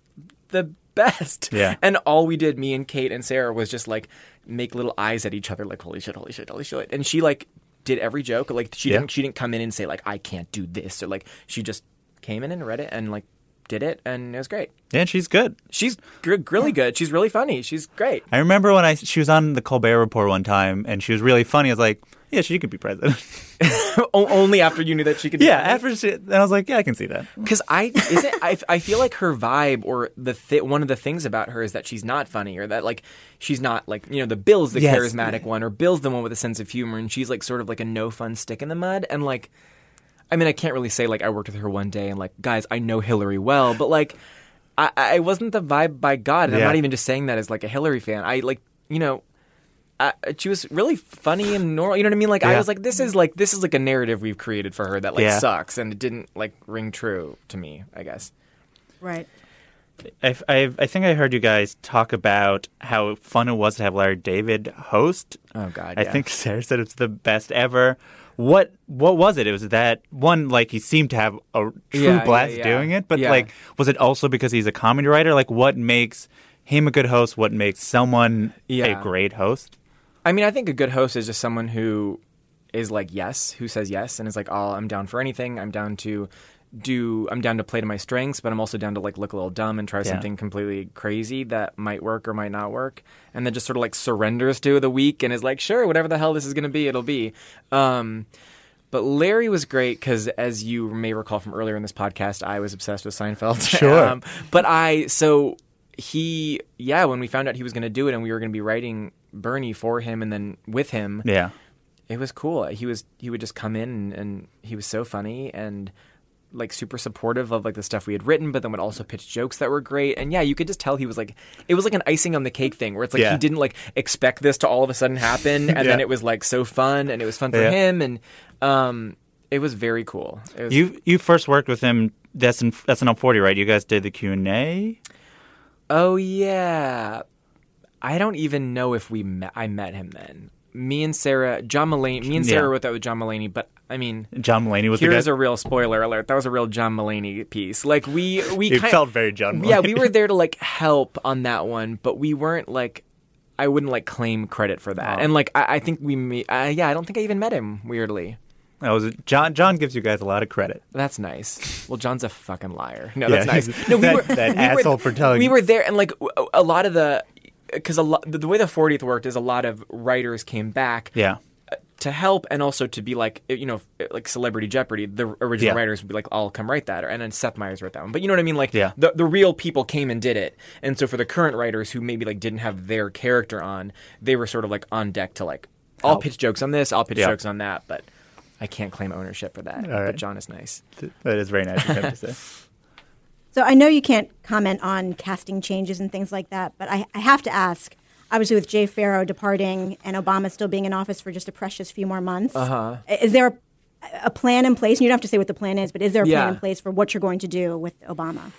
Speaker 3: the best.
Speaker 2: Yeah.
Speaker 3: And all we did, me and Kate and Sarah, was just like make little eyes at each other, like "Holy shit, holy shit, holy shit," and she like did every joke. Like she
Speaker 2: Yeah.
Speaker 3: didn't she didn't come in and say like I can't do this or like she just came in and read it and like did it and it was great.
Speaker 2: yeah, she's good.
Speaker 3: She's gr- really good. She's really funny. She's great.
Speaker 2: I remember when I she was on the Colbert Report one time, and she was really funny. I was like, "Yeah, she could be president."
Speaker 3: O- only after you knew that she could. Be.
Speaker 2: Yeah, after she, and I was like, "Yeah, I can see that."
Speaker 3: because I isn't. I, I feel like her vibe or the th- one of the things about her is that she's not funny or that like she's not like you know the Bill's the
Speaker 2: Yes.
Speaker 3: charismatic one or Bill's the one with a sense of humor and she's like sort of like a no fun stick in the mud and like. I mean, I can't really say like I worked with her one day and like guys, I know Hillary well, but like I, I wasn't the vibe by God. And I'm not even just saying that as like a Hillary fan. I like you know. I, she was really funny and normal. You know what I mean? Like I was like, this is like this is like a narrative we've created for her that like
Speaker 2: Yeah.
Speaker 3: sucks, and it didn't like ring true to me. I guess.
Speaker 1: Right.
Speaker 2: I, I, I think I heard you guys talk about how fun it was to have Larry David host.
Speaker 3: Oh, God,
Speaker 2: I think Sarah said it's the best ever. What what was it? It was that one like he seemed to have a true
Speaker 3: Yeah, yeah,
Speaker 2: blast
Speaker 3: yeah.
Speaker 2: doing it, but
Speaker 3: Yeah.
Speaker 2: like was it also because he's a comedy writer? Like what makes him a good host? What makes someone
Speaker 3: Yeah.
Speaker 2: a great host?
Speaker 3: I mean, I think a good host is just someone who is like yes, who says yes, and is like, "Oh, I'm down for anything. I'm down to do. I'm down to play to my strengths, but I'm also down to like look a little dumb and try
Speaker 2: Yeah.
Speaker 3: something completely crazy that might work or might not work, and then just sort of like surrenders to the week and is like, sure, whatever the hell this is going to be, it'll be. Um, but Larry was great because, as you may recall from earlier in this podcast, I was obsessed with Seinfeld.
Speaker 2: Sure.
Speaker 3: um, but I so he yeah when we found out he was going to do it and we were going to be writing Bernie for him and then with him
Speaker 2: Yeah.
Speaker 3: it was cool. He was he would just come in and, and he was so funny and like super supportive of like the stuff we had written, but then would also pitch jokes that were great. And yeah, you could just tell he was like it was like an icing on the cake thing where it's like
Speaker 2: Yeah.
Speaker 3: he didn't like expect this to all of a sudden happen, and then it was like so fun and it was fun for
Speaker 2: Yeah.
Speaker 3: him and um it was very cool. Was,
Speaker 2: You you first worked with him. That's in that's in 40, right? You guys did the Q and A.
Speaker 3: oh yeah, I don't even know if we met. I met him then. Me and Sarah, John Mulaney. Me and Sarah
Speaker 2: Yeah.
Speaker 3: wrote that with John Mulaney, but I mean,
Speaker 2: John Mulaney was the
Speaker 3: Here's a real spoiler alert. That was a real John Mulaney piece. Like we we
Speaker 2: it felt very John. Mulaney.
Speaker 3: yeah we were there to like help on that one, but we weren't like I wouldn't like claim credit for that.
Speaker 2: Oh.
Speaker 3: And like I, I think we me uh, yeah I don't think I even met him. Weirdly,
Speaker 2: That was John. John gives you guys a lot of credit.
Speaker 3: that's nice. Well, John's a fucking liar. No,
Speaker 2: Yeah,
Speaker 3: that's nice. No, we
Speaker 2: that-
Speaker 3: were
Speaker 2: that
Speaker 3: we were-
Speaker 2: asshole for telling-
Speaker 3: We were there, and like a lot of the because a lot the, the way the 40th worked is a lot of writers came back
Speaker 2: Yeah.
Speaker 3: To help and also to be like eh, you know eh, like celebrity jeopardy the original
Speaker 2: Yeah.
Speaker 3: writers would be like i'll come write that or and then seth meyers wrote that one but you know what i mean like
Speaker 2: Yeah.
Speaker 3: the, the real people came and did it and so for the current writers who maybe like didn't have their character on they were sort of like on deck to like i'll
Speaker 2: Help.
Speaker 3: pitch jokes on this i'll pitch
Speaker 2: Yeah.
Speaker 3: jokes on that but i can't claim ownership for that
Speaker 2: All right.
Speaker 3: but john is nice
Speaker 2: That is very nice of him to say.
Speaker 1: So I know you can't comment on casting changes and things like that, but I, I have to ask. Obviously, with Jay Pharoah departing and Obama still being in office for just a precious few more months, uh-huh. is there a, a plan in place? And you don't have to say what the plan is, but is there a
Speaker 3: Yeah.
Speaker 1: plan in place for what you're going to do with Obama?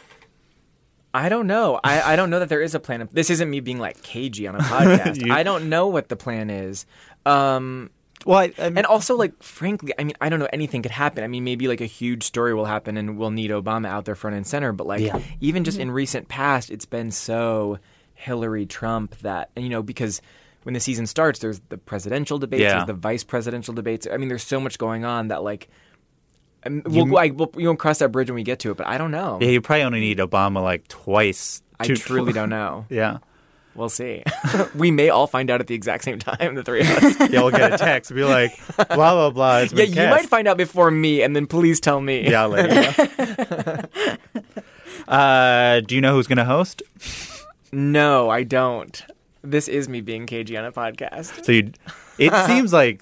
Speaker 3: I don't know. I, I don't know that there is a plan. This isn't me being like cagey on a podcast.
Speaker 2: You-
Speaker 3: I don't know what the plan is. Um,
Speaker 2: Well, I, I mean,
Speaker 3: And also, like, frankly, I mean, I don't know. Anything could happen. I mean, maybe like a huge story will happen, and we'll need Obama out there front and center. But like,
Speaker 2: Yeah.
Speaker 3: even just in recent past, it's been so Hillary Trump that, and you know, because when the season starts, there's the presidential debates,
Speaker 2: Yeah.
Speaker 3: there's the vice presidential debates. I mean, there's so much going on that like. um, We'll, I, we'll, you won't cross that bridge when we get to it, but I don't know.
Speaker 2: yeah, you probably only need Obama like twice.
Speaker 3: I truly don't know.
Speaker 2: Yeah.
Speaker 3: We'll see. we may all find out at the exact same time, the three of us.
Speaker 2: Yeah, we'll get a text. Be like, blah blah blah.
Speaker 3: Yeah, you
Speaker 2: cast.
Speaker 3: might find out before me, and then please tell me.
Speaker 2: Yeah, I'll let you know. uh, do you know who's going to host?
Speaker 3: No, I don't. This is me being cagey on a podcast.
Speaker 2: So you, it seems like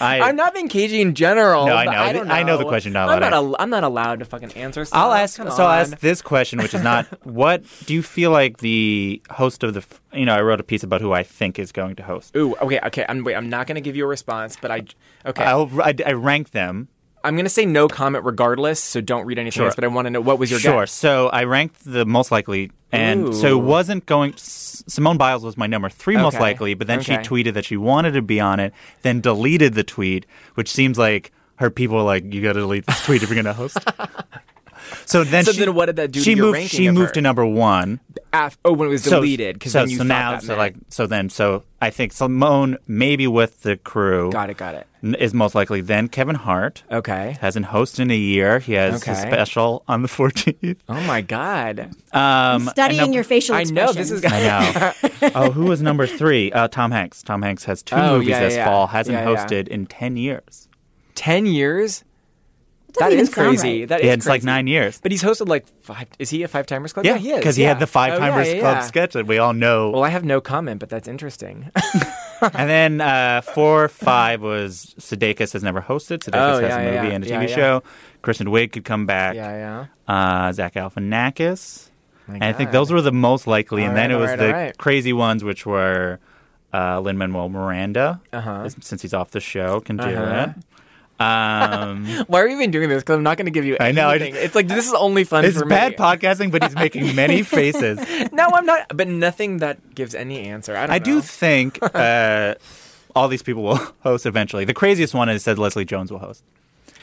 Speaker 2: I.
Speaker 3: I'm not being cagey in general.
Speaker 2: No, I know.
Speaker 3: I, don't
Speaker 2: I know the question, not
Speaker 3: I'm not.
Speaker 2: to-
Speaker 3: al- I'm not allowed to fucking answer. Stuff.
Speaker 2: I'll ask.
Speaker 3: Come
Speaker 2: So I'll ask this question, which is not what do you feel like the host of the? You know, I wrote a piece about who I think is going to host.
Speaker 3: Ooh, okay, okay. I'm wait. I'm not going to give you a response, but I. Okay,
Speaker 2: I'll I, I rank them.
Speaker 3: I'm going to say no comment regardless. So don't read anything
Speaker 2: Sure.
Speaker 3: else. But I want to know what was your
Speaker 2: Sure.
Speaker 3: guess?
Speaker 2: So I ranked the most likely, and so
Speaker 3: Ooh.
Speaker 2: it wasn't going. Simone Biles was my number three most likely, but then she tweeted that she wanted to be on it, then deleted the tweet, which seems like her people were like, "You got to delete this tweet if you're going to host." so then,
Speaker 3: So
Speaker 2: she,
Speaker 3: then what did that do to
Speaker 2: She
Speaker 3: your
Speaker 2: moved.
Speaker 3: ranking
Speaker 2: She moved
Speaker 3: her?
Speaker 2: to number one.
Speaker 3: Af- oh, when it was deleted, because
Speaker 2: so,
Speaker 3: then you
Speaker 2: so now,
Speaker 3: that
Speaker 2: so
Speaker 3: meant-
Speaker 2: like, so then, so I think Simone maybe with the crew
Speaker 3: Got it. Got it.
Speaker 2: n- is most likely. Then Kevin Hart
Speaker 3: Okay.
Speaker 2: hasn't hosted in a year. He has his
Speaker 3: Okay.
Speaker 2: special on the 14th.
Speaker 3: Oh my god.
Speaker 2: Um,
Speaker 1: Studying
Speaker 2: and num-
Speaker 1: your facial
Speaker 3: I know this is.
Speaker 2: I know. oh, who was number three? Uh, Tom Hanks. Tom Hanks has two
Speaker 3: Oh,
Speaker 2: movies
Speaker 3: yeah,
Speaker 2: this
Speaker 3: yeah,
Speaker 2: fall. Hasn't
Speaker 3: yeah, yeah.
Speaker 2: hosted in ten years.
Speaker 3: Ten years.
Speaker 1: Doesn't
Speaker 3: That
Speaker 1: even
Speaker 3: is
Speaker 1: sound
Speaker 3: crazy.
Speaker 1: right.
Speaker 3: That is
Speaker 2: Yeah, it's like nine years.
Speaker 3: But he's hosted like five. Is he a Five Timers Club?
Speaker 2: Yeah,
Speaker 3: he is.
Speaker 2: because he
Speaker 3: yeah.
Speaker 2: had the Five
Speaker 3: Oh, yeah,
Speaker 2: Timers
Speaker 3: yeah,
Speaker 2: Club
Speaker 3: yeah.
Speaker 2: sketch that we all know.
Speaker 3: Well, I have no comment, but that's interesting.
Speaker 2: and then uh, four, five was Sudeikis has never hosted. Sudeikis
Speaker 3: Oh,
Speaker 2: has
Speaker 3: yeah,
Speaker 2: a movie
Speaker 3: yeah.
Speaker 2: and a TV
Speaker 3: yeah.
Speaker 2: show. Kristen Wiig could come back.
Speaker 3: yeah, yeah.
Speaker 2: Uh, Zach Galifianakis.
Speaker 3: My
Speaker 2: and I think those were the most likely.
Speaker 3: All
Speaker 2: and then
Speaker 3: right,
Speaker 2: it was
Speaker 3: all right,
Speaker 2: the
Speaker 3: all right.
Speaker 2: crazy ones, which were uh, Lin Manuel Miranda,
Speaker 3: Uh-huh.
Speaker 2: since he's off the show, can do
Speaker 3: Uh-huh.
Speaker 2: it. Um,
Speaker 3: Why are you even doing this? Because I'm not going to give you. Anything.
Speaker 2: I know, I
Speaker 3: Anything. it's like this is only fun
Speaker 2: it's
Speaker 3: for
Speaker 2: bad
Speaker 3: me.
Speaker 2: podcasting, but he's making many faces.
Speaker 3: no, I'm not. But nothing that gives any answer. I don't
Speaker 2: I do think uh, all these people will host eventually. The craziest one is said Leslie Jones will host.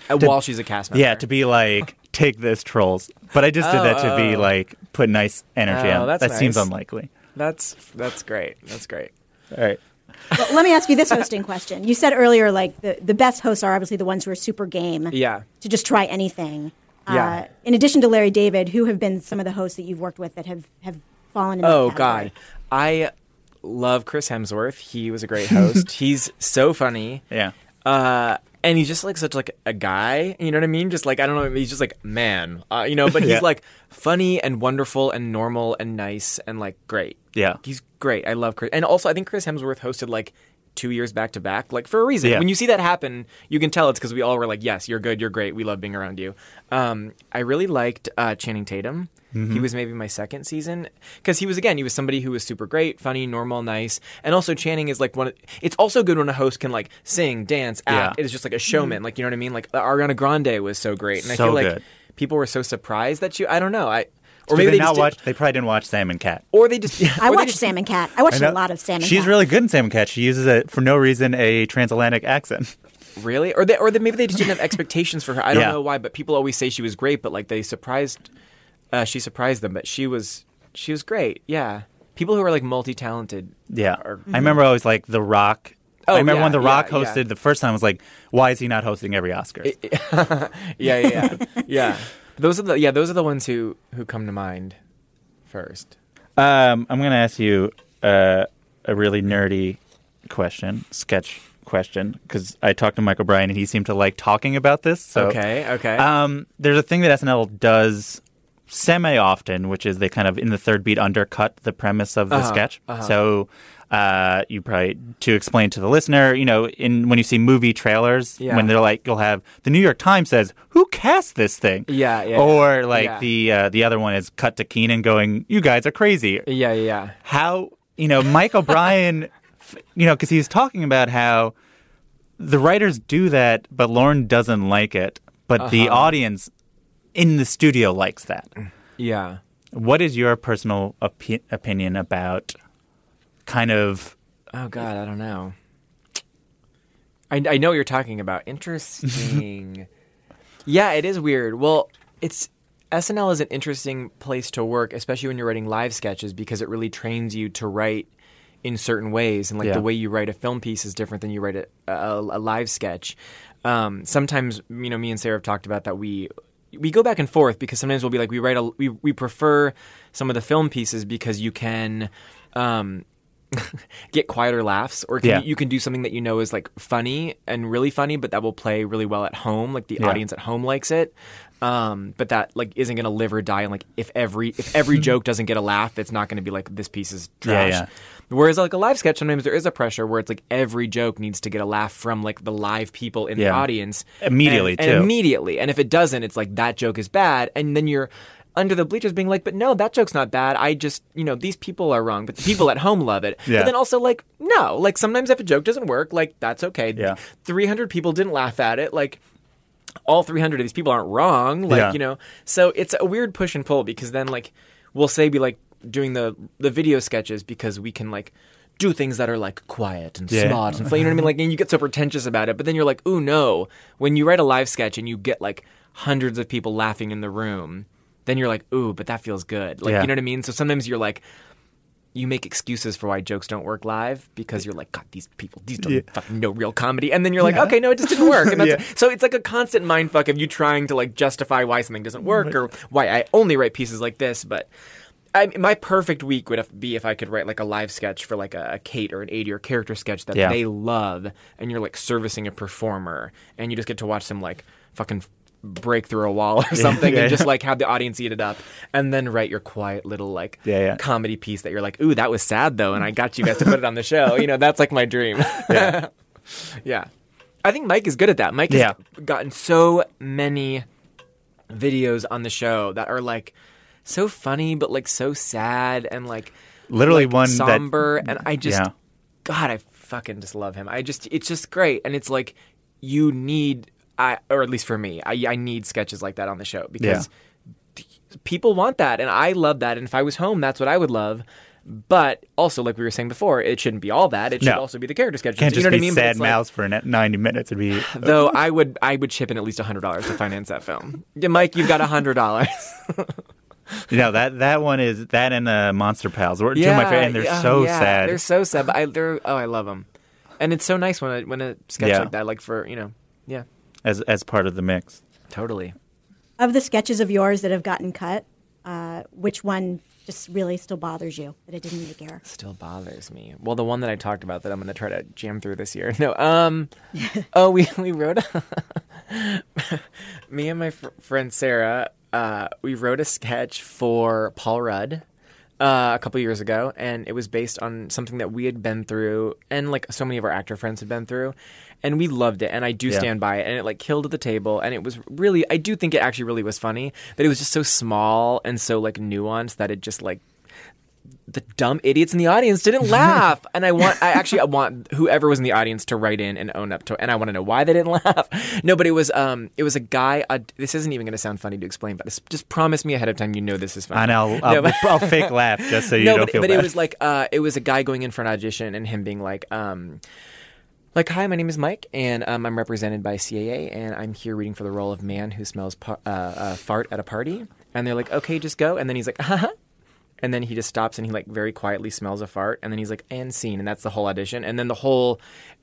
Speaker 3: Uh, while she's a cast member.
Speaker 2: Yeah, to be like, take this, trolls. But I just did
Speaker 3: Oh,
Speaker 2: that to be
Speaker 3: oh.
Speaker 2: like, put nice energy
Speaker 3: Oh,
Speaker 2: on. that seems unlikely.
Speaker 3: that's that's great. That's great.
Speaker 2: All right.
Speaker 1: Well, let me ask you this hosting question. You said earlier, like the, the best hosts are obviously the ones who are super game
Speaker 3: Yeah.
Speaker 1: to just try anything.
Speaker 3: Yeah.
Speaker 1: Uh, in addition to Larry David, who have been some of the hosts that you've worked with that have, have fallen in
Speaker 3: Oh? God, I love Chris Hemsworth. He was a great host. He's so funny.
Speaker 2: Yeah.
Speaker 3: Uh, and he's just like such like a guy, you know what I mean? Just like I don't know, he's just like man, uh, you know. But
Speaker 2: Yeah.
Speaker 3: he's like funny and wonderful and normal and nice and like great.
Speaker 2: Yeah.
Speaker 3: he's great. I love Chris, and also I think Chris Hemsworth hosted like two years back to back, like for a reason.
Speaker 2: Yeah.
Speaker 3: When you see that happen, you can tell it's because we all were like, "Yes, you're good, you're great, we love being around you." Um, I really liked uh, Channing Tatum.
Speaker 2: Mm-hmm.
Speaker 3: He was maybe my second season because he was again he was somebody who was super great, funny, normal, nice, and also Channing is like one. Of, it's also good when a host can like sing, dance, act.
Speaker 2: Yeah.
Speaker 3: It is just like a showman, like you know what I mean. Like Ariana Grande was so great, and I
Speaker 2: So
Speaker 3: feel like
Speaker 2: good.
Speaker 3: people were so surprised that you. I don't know. I or
Speaker 2: Or
Speaker 3: maybe
Speaker 2: they,
Speaker 3: they
Speaker 2: not watch.
Speaker 3: did,
Speaker 2: They probably didn't watch Sam and Cat.
Speaker 3: or they just.
Speaker 1: I watched
Speaker 3: just-
Speaker 1: Sam and Cat. I watched
Speaker 2: I
Speaker 1: a lot of Sam and Cat.
Speaker 2: She's
Speaker 1: Cat.
Speaker 2: really good in Sam and Cat. She uses it for no reason a transatlantic accent.
Speaker 3: Really? Or they, or they, maybe they just didn't have expectations for her. I don't
Speaker 2: Yeah.
Speaker 3: know why, but people always say she was great, but like they surprised, uh, she surprised them, but she was, she was great. Yeah. People who are like multi-talented.
Speaker 2: Yeah.
Speaker 3: Are-
Speaker 2: I remember always like The Rock.
Speaker 3: Oh,
Speaker 2: I remember
Speaker 3: yeah,
Speaker 2: when The Rock
Speaker 3: yeah.
Speaker 2: hosted the first time. I was like, why is he not hosting every Oscar?
Speaker 3: Yeah, yeah, yeah. Those are the, yeah, those are the ones who, who come to mind first.
Speaker 2: Um, I'm going to ask you uh, a really nerdy question, sketch question, because I talked to Michael O'Brien and he seemed to like talking about this. So,
Speaker 3: okay. Okay.
Speaker 2: Um, there's a thing that SNL does semi often, which is they kind of in the third beat undercut the premise of the
Speaker 3: Uh-huh,
Speaker 2: sketch.
Speaker 3: uh-huh.
Speaker 2: So. Uh, you probably to explain to the listener, you know, in when you see movie trailers,
Speaker 3: Yeah.
Speaker 2: when they're like, you'll have the New York Times says, "Who cast this thing?"
Speaker 3: Yeah, yeah,
Speaker 2: Or like
Speaker 3: yeah.
Speaker 2: the uh, the other one is cut to Kenan going, "You guys are crazy."
Speaker 3: yeah, yeah, yeah.
Speaker 2: how you know Mike O'Brien, you know, because he's talking about how the writers do that, but Lorne doesn't like it, but the
Speaker 3: Uh-huh.
Speaker 2: audience in the studio likes that.
Speaker 3: Yeah.
Speaker 2: What is your personal opi- opinion about kind of?
Speaker 3: Oh God, I don't know. I, I know what you're talking about. Interesting. yeah, it is weird. Well, it's SNL is an interesting place to work, especially when you're writing live sketches, because it really trains you to write in certain ways, and like
Speaker 2: Yeah.
Speaker 3: the way you write a film piece is different than you write a, a, a live sketch. Um, sometimes, you know, me and Sarah have talked about that. We we go back and forth because sometimes we'll be like we write a we we prefer some of the film pieces because you can. Um, get quieter laughs or can
Speaker 2: Yeah.
Speaker 3: you, you can do something that you know is like funny and really funny but that will play really well at home like the
Speaker 2: Yeah.
Speaker 3: audience at home likes it um, but that like isn't going to live or die and like if every if every joke doesn't get a laugh it's not going to be like this piece is trash
Speaker 2: yeah.
Speaker 3: whereas like a live sketch sometimes there is a pressure where it's like every joke needs to get a laugh from like the live people in the audience
Speaker 2: Immediately,
Speaker 3: and, and immediately and if it doesn't it's like that joke is bad and then you're under the bleachers being like but no that joke's not bad i just you know these people are wrong but the people at home love it
Speaker 2: Yeah.
Speaker 3: but then also like no like sometimes if a joke doesn't work like that's okay
Speaker 2: Yeah.
Speaker 3: 300 people didn't laugh at it like all 300 of these people aren't wrong like
Speaker 2: Yeah.
Speaker 3: you know so it's a weird push and pull because then like we'll say be like doing the the video sketches because we can like do things that are like quiet and
Speaker 2: Yeah.
Speaker 3: smart and fun, you know what I mean like and you get so pretentious about it but then you're like ooh no when you write a live sketch and you get like hundreds of people laughing in the room then you're like ooh but that feels good like
Speaker 2: Yeah.
Speaker 3: you know what I mean so sometimes you're like you make excuses for why jokes don't work live because you're like, God, these people, these don't
Speaker 2: Yeah.
Speaker 3: fucking know real comedy. And then you're like, okay, no, it just didn't work. And that's,
Speaker 2: Yeah.
Speaker 3: So it's like a constant mind fuck of you trying to like justify why something doesn't work or why I only write pieces like this. But I, my perfect week would be if I could write like a live sketch for like a, a Kate or an Aidy or character sketch that
Speaker 2: Yeah.
Speaker 3: they love and you're like servicing a performer and you just get to watch them like fucking break through a wall or something
Speaker 2: Yeah.
Speaker 3: and just like have the audience eat it up and then write your quiet little like
Speaker 2: Yeah,
Speaker 3: comedy piece that you're like, ooh, that was sad though, and I got you guys to put it on the show. You know, that's like my dream.
Speaker 2: Yeah.
Speaker 3: yeah. I think Mike is good at that. Mike has
Speaker 2: Yeah.
Speaker 3: gotten so many videos on the show that are like so funny, but like so sad and like
Speaker 2: Literally
Speaker 3: like,
Speaker 2: one that-
Speaker 3: somber. and I just,
Speaker 2: Yeah.
Speaker 3: God, I fucking just love him. I just, it's just great, and it's like you need I or at least for me, I, I need sketches like that on the show because people want that, and I love that. And if I was home, that's what I would love. But also, like we were saying before, it shouldn't be all that. It should
Speaker 2: No.
Speaker 3: also be the character sketches.
Speaker 2: Can't
Speaker 3: you
Speaker 2: just
Speaker 3: know what
Speaker 2: be
Speaker 3: I mean?
Speaker 2: Sad
Speaker 3: it's like-
Speaker 2: mouths for ninety minutes. It'd be
Speaker 3: Though I would, I would chip in at least hundred dollars to finance that film. Yeah, Mike, you've got hundred dollars.
Speaker 2: you know that that one is that and uh, Monster Pals. Were two of my favorite, and they're
Speaker 3: yeah,
Speaker 2: so
Speaker 3: yeah,
Speaker 2: sad.
Speaker 3: They're so sad. But I, they're oh, I love them, and it's so nice when a, when a sketch
Speaker 2: Yeah.
Speaker 3: like that, like for you know, yeah,
Speaker 2: as as part of the mix.
Speaker 3: totally.
Speaker 1: Of the sketches of yours that have gotten cut, uh, which one just really still bothers you that it didn't make air?
Speaker 3: Still bothers me. Well, the one that I talked about that I'm going to try to jam through this year. No, um, oh, we we wrote me and my fr- friend Sarah. Uh, we wrote a sketch for Paul Rudd. Uh, a couple years ago, and it was based on something that we had been through, and like so many of our actor friends had been through, and we loved it, and I do
Speaker 2: Yeah.
Speaker 3: stand by it, and it like killed at the table, and it was really, I do think it actually really was funny, but it was just so small and so like nuanced that it just like the dumb idiots in the audience didn't laugh. and I want, I actually, I want whoever was in the audience to write in and own up to it. And I want to know why they didn't laugh. No, but it was, um, it was a guy. Uh, this isn't even going to sound funny to explain, but just- just promise me ahead of time you know this is funny.
Speaker 2: And I'll I'll,
Speaker 3: No, but-
Speaker 2: I'll fake laugh just so you
Speaker 3: no,
Speaker 2: don't
Speaker 3: but,
Speaker 2: feel
Speaker 3: but
Speaker 2: bad.
Speaker 3: it was like, uh, it was a guy going in for an audition and him being like, um, like, hi, my name is Mike, and um, I'm represented by CAA, and I'm here reading for the role of man who smells pa- uh, uh, fart at a party. And they're like, okay, just go. And then he's like, haha. And then he just stops and he like very quietly smells a fart, and then he's like, and scene, and that's the whole audition. And then the whole,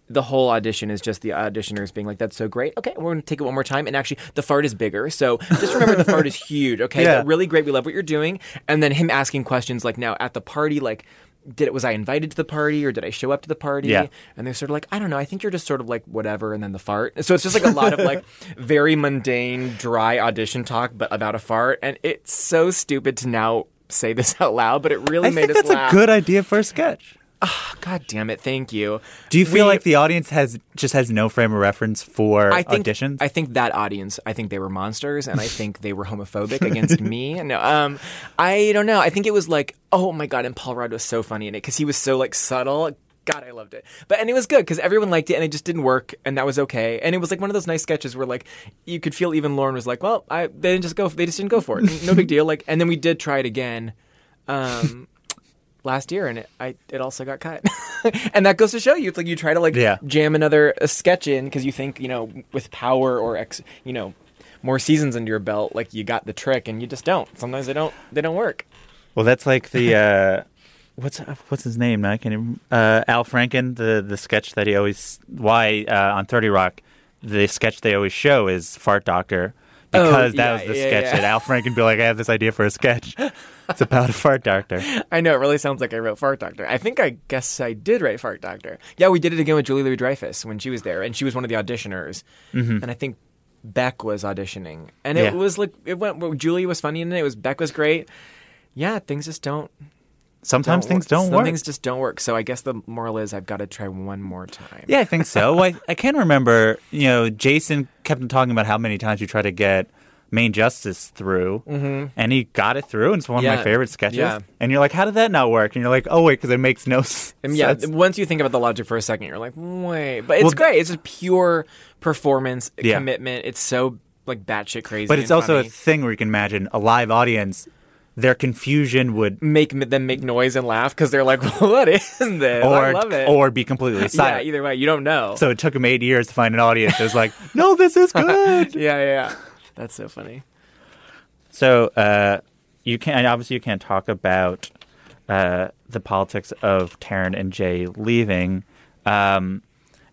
Speaker 3: the whole audition is just the auditioners being like, that's so great. Okay, we're gonna take it one more time. And actually, the fart is bigger, so just remember the fart is huge. Okay,
Speaker 2: Yeah.
Speaker 3: Really great. We love what you're doing. And then him asking questions like, now at the party, like. Did it was I invited to the party or did I show up to the party?
Speaker 2: Yeah.
Speaker 3: And they're sort of like, I don't know. I think you're just sort of like whatever, and then the fart. So it's just like a lot of like very mundane, dry audition talk, but about a fart. And it's so stupid to now say this out loud, but it really
Speaker 2: I
Speaker 3: made
Speaker 2: think
Speaker 3: us
Speaker 2: that's
Speaker 3: laugh.
Speaker 2: a good idea for a sketch.
Speaker 3: Oh, God damn it! Thank you.
Speaker 2: Do you feel
Speaker 3: We-
Speaker 2: like the audience has just has no frame of reference for
Speaker 3: I think
Speaker 2: auditions?
Speaker 3: I think that audience. I think they were monsters, and I think they were homophobic against me. No, um, I don't know. I think it was like, oh my god, and Paul Rudd was so funny in it because he was so like subtle. God, I loved it. But and it was good because everyone liked it, and it just didn't work, and that was okay. And it was like one of those nice sketches where like you could feel even Lorne was like, well, I they didn't just go, they just didn't go for it. No big deal. Like, and then we did try it again. Um, last year and it I it also got cut. and that goes to show you it's like you try to like
Speaker 2: Yeah.
Speaker 3: jam another a sketch in because you think, you know, with power or ex, you know, more seasons under your belt like you got the trick and you just don't. Sometimes they don't they don't work.
Speaker 2: well, that's like the uh, what's what's his name? now? I can't even. Uh, Al Franken, the the sketch that he always why uh, on Thirty Rock, the sketch they always show is Fart Doctor because that
Speaker 3: Oh, yeah,
Speaker 2: was the
Speaker 3: yeah,
Speaker 2: sketch
Speaker 3: yeah.
Speaker 2: that Al Franken be like, I have this idea for a sketch. it's about a fart doctor.
Speaker 3: I know it really sounds like I wrote Fart Doctor. I think I guess I did write Fart Doctor. Yeah, we did it again with Julie Louis Dreyfus when she was there, and she was one of the auditioners. And I think Beck was auditioning, and it
Speaker 2: Mm-hmm.
Speaker 3: Was like it went. Well, Julie was funny in it. It was Beck was great. Yeah, things just don't.
Speaker 2: Sometimes things don't
Speaker 3: some
Speaker 2: work.
Speaker 3: Things just don't work. So I guess the moral is I've got to try one more time.
Speaker 2: Yeah, I think so. I, I can remember, you know, Jason kept talking about how many times you try to get Maine Justice through, mm-hmm. and he got it through, and it's one of my favorite sketches.
Speaker 3: Yeah.
Speaker 2: And you're like, how did that not work? And you're like, oh, wait, because it makes no s-
Speaker 3: And yeah,
Speaker 2: sense.
Speaker 3: once you think about the logic for a second, you're like, wait. But it's
Speaker 2: Well,
Speaker 3: great. It's just pure performance,
Speaker 2: Yeah.
Speaker 3: commitment. It's so like batshit crazy.
Speaker 2: But it's also
Speaker 3: funny.
Speaker 2: a thing where you can imagine a live audience, their confusion would,
Speaker 3: make them make noise and laugh because they're like, "What is this?
Speaker 2: or,
Speaker 3: I love it."
Speaker 2: or be completely silent.
Speaker 3: yeah, either way, you don't know.
Speaker 2: So it took them eight years to find an audience that was like, no, this is good.
Speaker 3: yeah, yeah, yeah. That's so funny.
Speaker 2: So uh, you can't obviously you can't talk about uh, the politics of Taran and Jay leaving, um,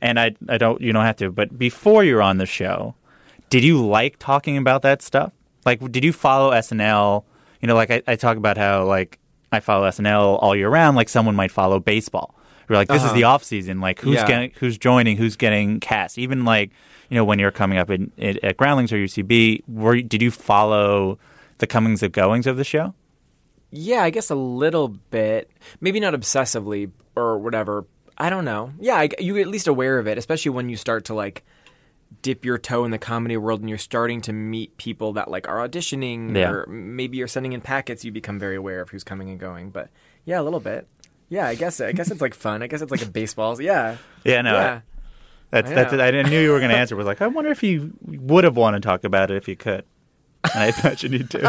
Speaker 2: and I I don't you don't have to. But before you were on the show, did you like talking about that stuff? Like, did you follow SNL? You know, like I, I talk about how like I follow SNL all year round. Like someone might follow baseball. We're like, this is
Speaker 3: Uh-huh.
Speaker 2: the off season. Like, who's
Speaker 3: Yeah.
Speaker 2: getting, who's joining, who's getting cast. Even like, you know, when you're coming up in, in, at Groundlings or UCB, were you- did you follow the comings and goings of the show?
Speaker 3: Yeah, I guess a little bit. Maybe not obsessively or whatever. I don't know. Yeah, I, you're at least aware of it, especially when you start to like dip your toe in the comedy world and you're starting to meet people that like are auditioning
Speaker 2: Yeah.
Speaker 3: or maybe you're sending in packets. You become very aware of who's coming and going. But yeah, a little bit. Yeah, I guess I guess it's like fun. I guess it's like a baseball. Yeah.
Speaker 2: Yeah, no.
Speaker 3: Yeah.
Speaker 2: That's
Speaker 3: I
Speaker 2: that's.
Speaker 3: know.
Speaker 2: I knew you were going to answer. Was like, I wonder if you would have wanted to talk about it if you could. And I imagine you do.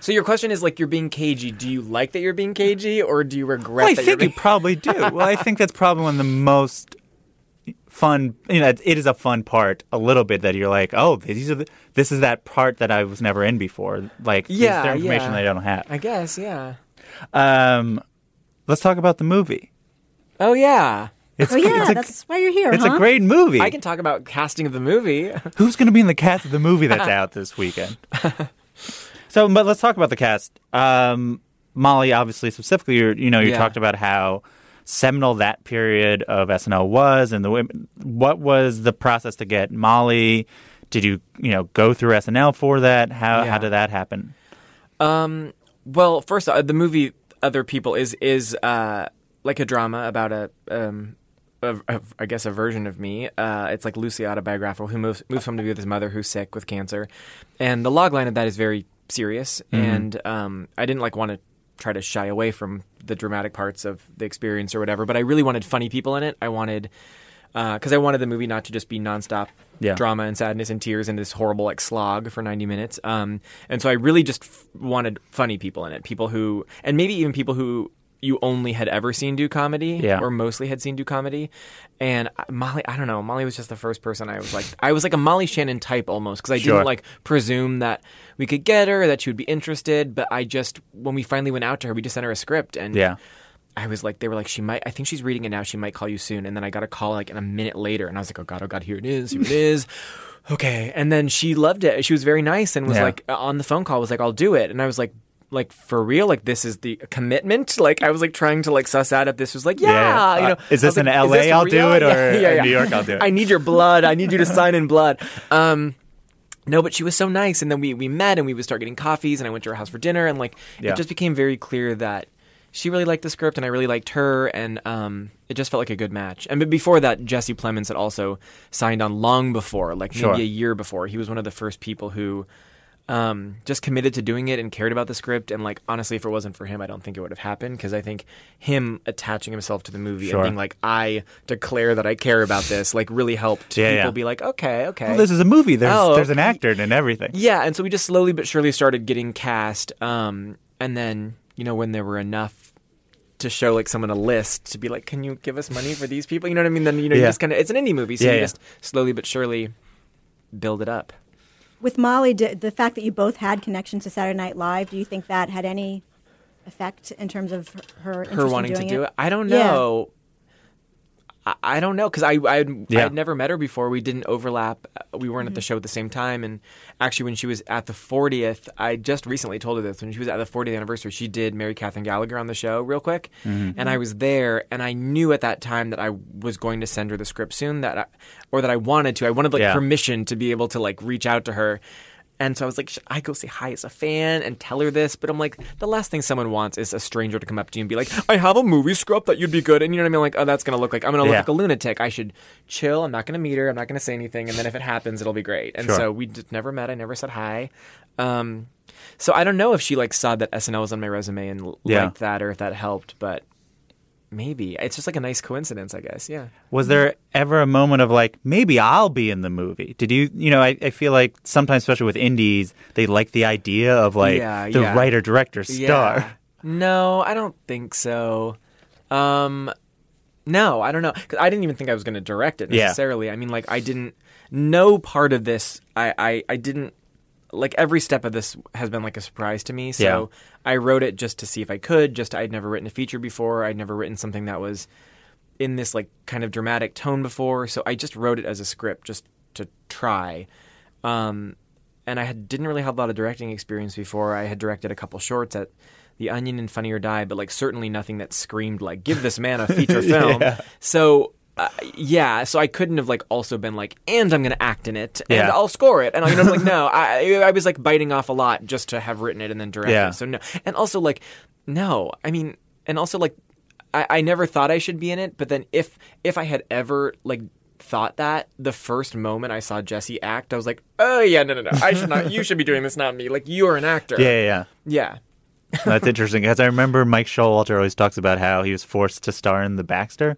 Speaker 3: So your question is like you're being cagey. Do you like that you're being cagey, or do you regret
Speaker 2: Well, I
Speaker 3: that
Speaker 2: think
Speaker 3: you're
Speaker 2: you probably do. Well, I think that's probably one of the most fun. You know, it is a fun part. A little bit that you're like, oh, these are the, this is that part that I was never in before. Like,
Speaker 3: Yeah,
Speaker 2: is there information
Speaker 3: yeah.
Speaker 2: that I don't have?
Speaker 3: I guess, yeah.
Speaker 2: Um, let's talk about the movie.
Speaker 3: Oh yeah,
Speaker 2: It's,
Speaker 1: Oh yeah,
Speaker 2: it's a,
Speaker 1: that's why you're here.
Speaker 2: it's
Speaker 1: huh?
Speaker 2: a great movie.
Speaker 3: I can talk about casting of the movie.
Speaker 2: Who's going to be in the cast of the movie that's out this weekend? so, but let's talk about the cast. Um, Molly, obviously, specifically, you're, you know, you
Speaker 3: Yeah.
Speaker 2: talked about how seminal that period of SNL was, and the. What was the process to get Molly? Did you, you know, go through SNL for that? How
Speaker 3: Yeah.
Speaker 2: how did that happen?
Speaker 3: Um, well, first, uh, the movie "Other People" is is uh, like a drama about a um, a, a, I guess a version of me. Uh, it's like loosely autobiographical. Who moves moves home to be with his mother, who's sick with cancer, and the log line of that is very serious. And um, I didn't like want to try to shy away from the dramatic parts of the experience or whatever, but I really wanted funny people in it. I wanted because I wanted the movie not to just be nonstop
Speaker 2: Yeah.
Speaker 3: drama and sadness and tears and this horrible like slog for 90 minutes. Um, and so I really just f- wanted funny people in it, people who, and maybe even people who you only had ever seen do comedy
Speaker 2: Yeah.
Speaker 3: or mostly had seen do comedy. And Molly, I don't know, Molly was just the first person I was like, I was like a Molly Shannon type almost because I
Speaker 2: Sure.
Speaker 3: didn't like presume that we could get her, that she would be interested. But I just, when we finally went out to her, we just sent her a script and
Speaker 2: Yeah.
Speaker 3: I was like, they were like, she might, I think she's reading it now. She might call you soon. And then I got a call like in a minute later, and I was like, oh god, oh god, here it is, here it is. Okay. And then she loved it. She was very nice and was
Speaker 2: Yeah.
Speaker 3: like uh, on the phone call was like, I'll do it. And I was like, like for real, like this is the commitment. Like I was like trying to like suss out if this was like, yeah,
Speaker 2: Yeah.
Speaker 3: you
Speaker 2: Uh,
Speaker 3: know,
Speaker 2: is this in
Speaker 3: like,
Speaker 2: LA?
Speaker 3: this
Speaker 2: I'll do it, or
Speaker 3: Yeah, yeah.
Speaker 2: New York? I'll do it.
Speaker 3: I need your blood. I need you to sign in blood. Um, no, but she was so nice, and then we we met, and we would start getting coffees, and I went to her house for dinner, and like it just became very clear that she really liked the script, and I really liked her, and um, it just felt like a good match. And but before that, Jesse Plemons had also signed on long before, like maybe
Speaker 2: Sure.
Speaker 3: a year before. He was one of the first people who um, just committed to doing it and cared about the script. And like honestly, if it wasn't for him, I don't think it would have happened because I think him attaching himself to the movie
Speaker 2: Sure.
Speaker 3: and being like, I declare that I care about this, like really helped
Speaker 2: Yeah,
Speaker 3: people
Speaker 2: yeah.
Speaker 3: be like, okay, okay.
Speaker 2: Well, this is a movie. There's
Speaker 3: Oh,
Speaker 2: there's an actor and everything.
Speaker 3: Yeah, and so we just slowly but surely started getting cast. Um, and then you know when there were enough to show like someone a list to be like, can you give us money for these people? You know what I mean? Then you know you
Speaker 2: Yeah.
Speaker 3: just kind of it's an indie movie, so you just slowly but surely build it up.
Speaker 1: With Molly, did, the fact that you both had connections to Saturday Night Live, do you think that had any effect in terms of her
Speaker 3: her
Speaker 1: in
Speaker 3: wanting to do it. I don't know. I, I don't know because I I had,
Speaker 2: Yeah.
Speaker 3: I had never met her before. We didn't overlap. Uh, We weren't
Speaker 1: Mm-hmm.
Speaker 3: at the show at the same time. And actually, when she was at the 40th, I just recently told her this. When she was at the 40th anniversary, she did Mary Catherine Gallagher on the show real quick,
Speaker 2: Mm-hmm.
Speaker 3: and I was there. And I knew at that time that I was going to send her the script soon. That I, or that I wanted to. I wanted like
Speaker 2: Yeah.
Speaker 3: permission to be able to like reach out to her. And so I was like, should I go say hi as a fan and tell her this? But I'm like, the last thing someone wants is a stranger to come up to you and be like, I have a movie script that you'd be good. And you know what I mean? Like, oh, that's going to look like, I'm going to look
Speaker 2: Yeah.
Speaker 3: like a lunatic. I should chill. I'm not going to meet her. I'm not going to say anything. And then if it happens, it'll be great. And
Speaker 2: Sure.
Speaker 3: so we just never met. I never said hi. Um, so I don't know if she like saw that SNL was on my resume and l-
Speaker 2: Yeah.
Speaker 3: liked that or if that helped, but maybe. It's just like a nice coincidence, I guess. Yeah.
Speaker 2: Was there ever a moment of like, maybe I'll be in the movie? Did you, you know, I, I feel like sometimes, especially with indies, they like the idea of like
Speaker 3: Yeah,
Speaker 2: the
Speaker 3: yeah.
Speaker 2: writer director star.
Speaker 3: Yeah. No, I don't think so. Um, no, I don't know. 'Cause I didn't even think I was going to direct it necessarily. I mean, like, I didn't. No part of this, I, I, I didn't. Like every step of this has been like a surprise to me. So
Speaker 2: Yeah.
Speaker 3: I wrote it just to see if I could. Just I'd never written a feature before. I'd never written something that was in this like kind of dramatic tone before. So I just wrote it as a script just to try. Um, and I had, didn't really have a lot of directing experience before. I had directed a couple shorts at The Onion and Funny or Die, but like certainly nothing that screamed like "Give this man a feature film."
Speaker 2: Yeah.
Speaker 3: So. Uh, yeah, so I couldn't have like also been like, and I'm gonna act in it, and
Speaker 2: Yeah.
Speaker 3: I'll score it, and I, you know, I'm like, no, I I was like biting off a lot just to have written it and then directed.
Speaker 2: Yeah.
Speaker 3: it. So no, and also like, no, I mean, and also like, I, I never thought I should be in it, but then if if I had ever like thought that the first moment I saw Jesse act, I was like, oh yeah, no, no, no, I should not. you should be doing this, not me. Like you are an actor.
Speaker 2: Yeah, yeah,
Speaker 3: yeah.
Speaker 2: yeah. That's interesting because I remember Mike Showalter always talks about how he was forced to star in The Baxter.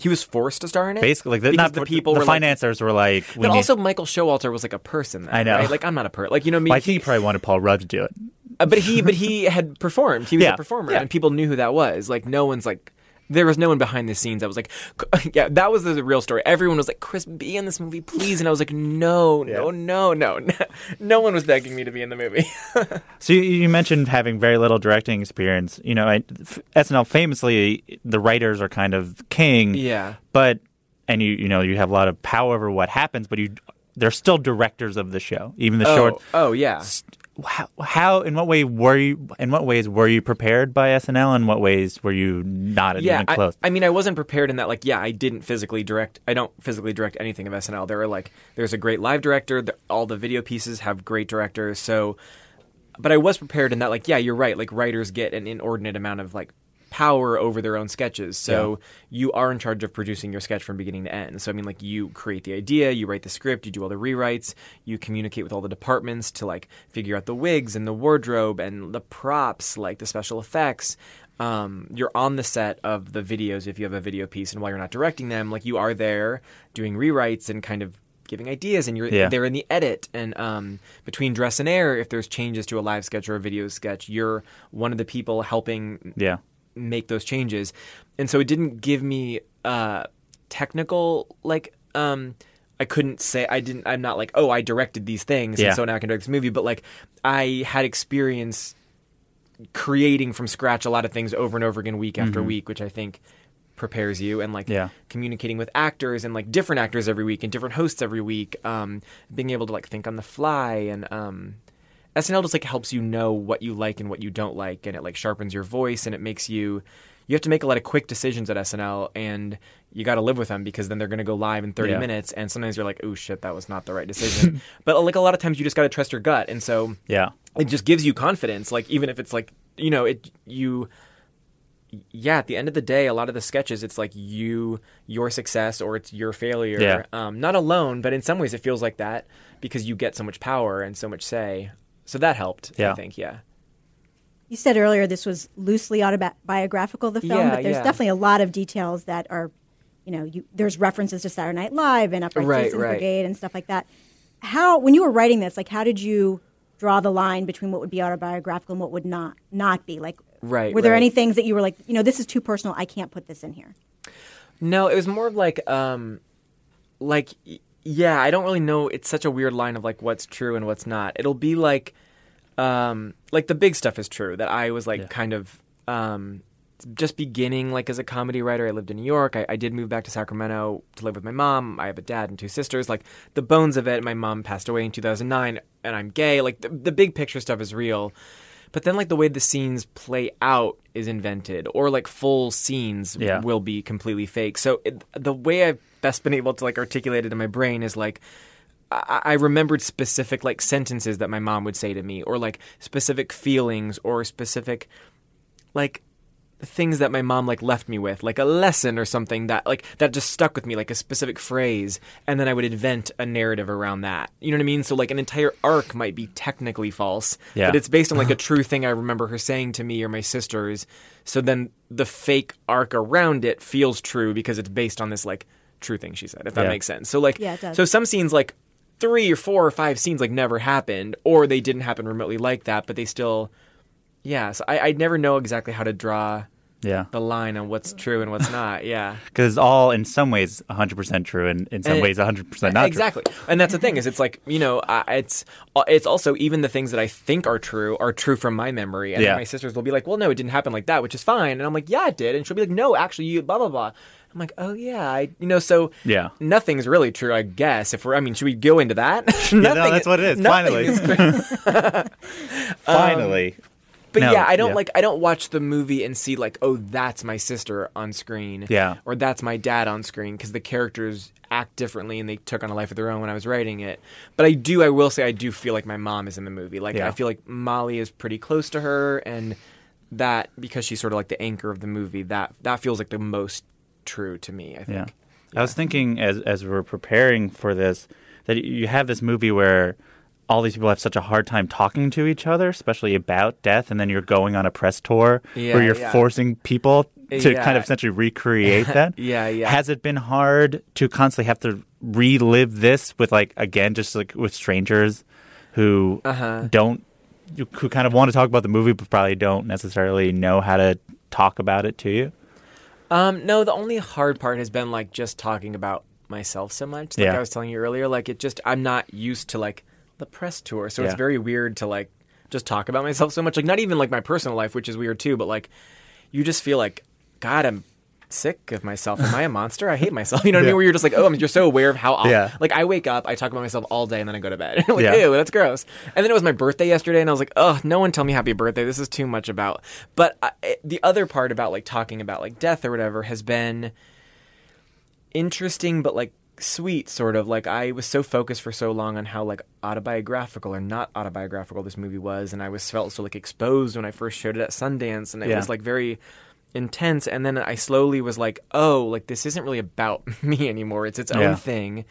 Speaker 3: He was forced to star in it.
Speaker 2: Basically, like the, not
Speaker 3: the people
Speaker 2: the
Speaker 3: were like,
Speaker 2: financiers were like, we
Speaker 3: but
Speaker 2: need-
Speaker 3: also Michael Showalter was like a person. Then,
Speaker 2: I know.
Speaker 3: right? Like I'm not a person. Like you know, me.
Speaker 2: Well, I think he probably wanted Paul Rudd to do it.
Speaker 3: Uh, but he but he had performed. He was
Speaker 2: Yeah.
Speaker 3: a performer,
Speaker 2: Yeah.
Speaker 3: and people knew who that was. Like no one's like. There was no one behind the scenes I was like, yeah, that was the real story. Everyone was like, Chris, be in this movie, please. And I was like, no, no,
Speaker 2: Yeah.
Speaker 3: no, no. No one was begging me to be in the movie.
Speaker 2: So you, you mentioned having very little directing experience. You know, I, f- SNL famously, the writers are kind of king.
Speaker 3: yeah.
Speaker 2: But and you you know you have a lot of power over what happens, but you they're still directors of the show, even the
Speaker 3: Oh,
Speaker 2: short.
Speaker 3: oh, yeah.
Speaker 2: How, how in what way were you in what ways were you prepared by SNL and what ways were you not
Speaker 3: yeah,
Speaker 2: even
Speaker 3: I,
Speaker 2: close?
Speaker 3: I mean, I wasn't prepared in that. Like, yeah, I didn't physically direct. I don't physically direct anything of SNL. There are like, there's a great live director. The, all the video pieces have great directors. So, but I was prepared in that. Like, yeah, you're right. Like, writers get an inordinate amount of like power over their own sketches. So you are in charge of producing your sketch from beginning to end. So I mean, like, you create the idea, you write the script, you do all the rewrites, you communicate with all the departments to like figure out the wigs and the wardrobe and the props, like the special effects um, you're on the set of the videos if you have a video piece, and while you're not directing them, like you are there doing rewrites and kind of giving ideas, and you're
Speaker 2: Yeah.
Speaker 3: there in the edit. And um, between dress and air, if there's changes to a live sketch or a video sketch, you're one of the people helping
Speaker 2: yeah,
Speaker 3: make those changes. And so it didn't give me uh, technical like um I couldn't say I didn't I'm not like, oh, I directed these things
Speaker 2: Yeah.
Speaker 3: and so now I can direct this movie, but like I had experience creating from scratch a lot of things over and over again week after week, which I think prepares you and like
Speaker 2: Mm-hmm. Yeah.
Speaker 3: communicating with actors and like different actors every week and different hosts every week um being able to like think on the fly and um SNL just like helps you know what you like and what you don't like, and it like sharpens your voice and it makes you. You have to make a lot of quick decisions at SNL, and you got to live with them because then they're going to go live in 30
Speaker 2: Yeah.
Speaker 3: minutes, and sometimes you're like, "Oh shit, that was not the right decision." but like a lot of times, you just got to trust your gut, and so
Speaker 2: yeah,
Speaker 3: it just gives you confidence. Like even if it's like you know it you. Yeah, at the end of the day, a lot of the sketches, it's like you, your success, or it's your failure.
Speaker 2: Yeah.
Speaker 3: Um, not alone, but in some ways, it feels like that because you get so much power and so much say. So that helped. I think. Yeah.
Speaker 1: You said earlier this was loosely autobiographical, the film,
Speaker 3: Yeah,
Speaker 1: but there's
Speaker 3: yeah.
Speaker 1: definitely a lot of details that are, you know, you, there's references to Saturday Night Live and Upright
Speaker 3: Right,
Speaker 1: Citizens
Speaker 3: right.
Speaker 1: Brigade and stuff like that. How, when you were writing this, like, how did you draw the line between what would be autobiographical and what would not not be? Like,
Speaker 3: Right,
Speaker 1: Were there
Speaker 3: right.
Speaker 1: any things that you were like, you know, this is too personal, I can't put this in here?
Speaker 3: No, it was more of like, um, like, y- yeah, I don't really know. It's such a weird line of like what's true and what's not. It'll be like, um, like the big stuff is true that I was like kind of, um, just beginning like as a comedy writer. I lived in New York. I, I did move back to Sacramento to live with my mom. I have a dad and two sisters. Like the bones of it, my mom passed away in 2009 and I'm gay. Like the, the big picture stuff is real. But then, like the way the scenes play out is invented, or like full scenes
Speaker 2: Yeah.
Speaker 3: will be completely fake. So it, the way I've best been able to like articulate it in my brain is like I, I remembered specific like sentences that my mom would say to me, or like specific feelings, or specific like things that my mom like left me with, like a lesson or something that like that just stuck with me, like a specific phrase, and then I would invent a narrative around that. You know what I mean? So like an entire arc might be technically false,
Speaker 2: Yeah.
Speaker 3: but it's based on like a true thing I remember her saying to me or my sisters. So then the fake arc around it feels true because it's based on this like true thing she said. If that
Speaker 2: Yeah.
Speaker 3: makes sense. So like
Speaker 1: Yeah, it does.
Speaker 3: so some scenes like three or four or five scenes like never happened, or they didn't happen remotely like that, but they still. Yeah, so I, I never know exactly how to draw
Speaker 2: yeah.
Speaker 3: the line on what's true and what's not. Yeah.
Speaker 2: Because it's all in some ways 100% true and in some
Speaker 3: And-
Speaker 2: ways 100% not
Speaker 3: exactly. And that's the thing is it's like, you know, I, it's it's also even the things that I think are true are true from my memory. And then
Speaker 2: Yeah.
Speaker 3: my sisters will be like, "Well, no, it didn't happen like that," which is fine. And I'm like, "Yeah, it did." And she'll be like, "No, actually, you blah blah blah." I'm like, "Oh yeah, I you know, so
Speaker 2: Yeah.
Speaker 3: nothing's really true, I guess. If we're I mean, should we go into that?
Speaker 2: Yeah,
Speaker 3: no,
Speaker 2: that's what it is, finally.
Speaker 3: is.
Speaker 2: Um, finally.
Speaker 3: But
Speaker 2: No,
Speaker 3: yeah, I don't
Speaker 2: yeah.
Speaker 3: like I don't watch the movie and see like, oh, that's my sister on screen.
Speaker 2: Yeah.
Speaker 3: Or that's my dad on screen because the characters act differently and they took on a life of their own when I was writing it. But I do I will say I do feel like my mom is in the movie. Like
Speaker 2: Yeah.
Speaker 3: I feel like Molly is pretty close to her and that because she's sort of like the anchor of the movie, that that feels like the most true to me, I
Speaker 2: Yeah.
Speaker 3: think.
Speaker 2: I was thinking as as we're preparing for this that you have this movie where all these people have such a hard time talking to each other, especially about death, and then you're going on a press tour
Speaker 3: Yeah,
Speaker 2: where you're
Speaker 3: yeah.
Speaker 2: forcing people to
Speaker 3: Yeah.
Speaker 2: kind of essentially recreate that.
Speaker 3: Yeah, yeah.
Speaker 2: Has it been hard to constantly have to relive this with like again just like with strangers who
Speaker 3: Uh-huh.
Speaker 2: don't who kind of want to talk about the movie but probably don't necessarily know how to talk about it to you?
Speaker 3: Um, no, the only hard part has been like just talking about myself so much. Like
Speaker 2: Yeah.
Speaker 3: I was telling you earlier, like it just I'm not used to like the press tour, so it's very weird to like just talk about myself so much. Like not even like my personal life, which is weird too, but like you just feel like God, I'm sick of myself. Am I a monster? I hate myself. You know what I mean? Where you're just like, oh, I'm, you're so aware of how.
Speaker 2: Yeah.
Speaker 3: Like I wake up, I talk about myself all day, and then I go to bed. like,
Speaker 2: Yeah.
Speaker 3: ew, that's gross. And then it was my birthday yesterday, and I was like, oh, no one tell me happy birthday. This is too much about. But I, the other part about like talking about like death or whatever has been interesting, but like sweet, sort of. Like I was so focused for so long on how like autobiographical or not autobiographical this movie was, and I was felt so like exposed when I first showed it at Sundance, and it
Speaker 2: Yeah.
Speaker 3: was like very intense and then i slowly was like oh like this isn't really about me anymore. It's its own
Speaker 2: Yeah.
Speaker 3: thing.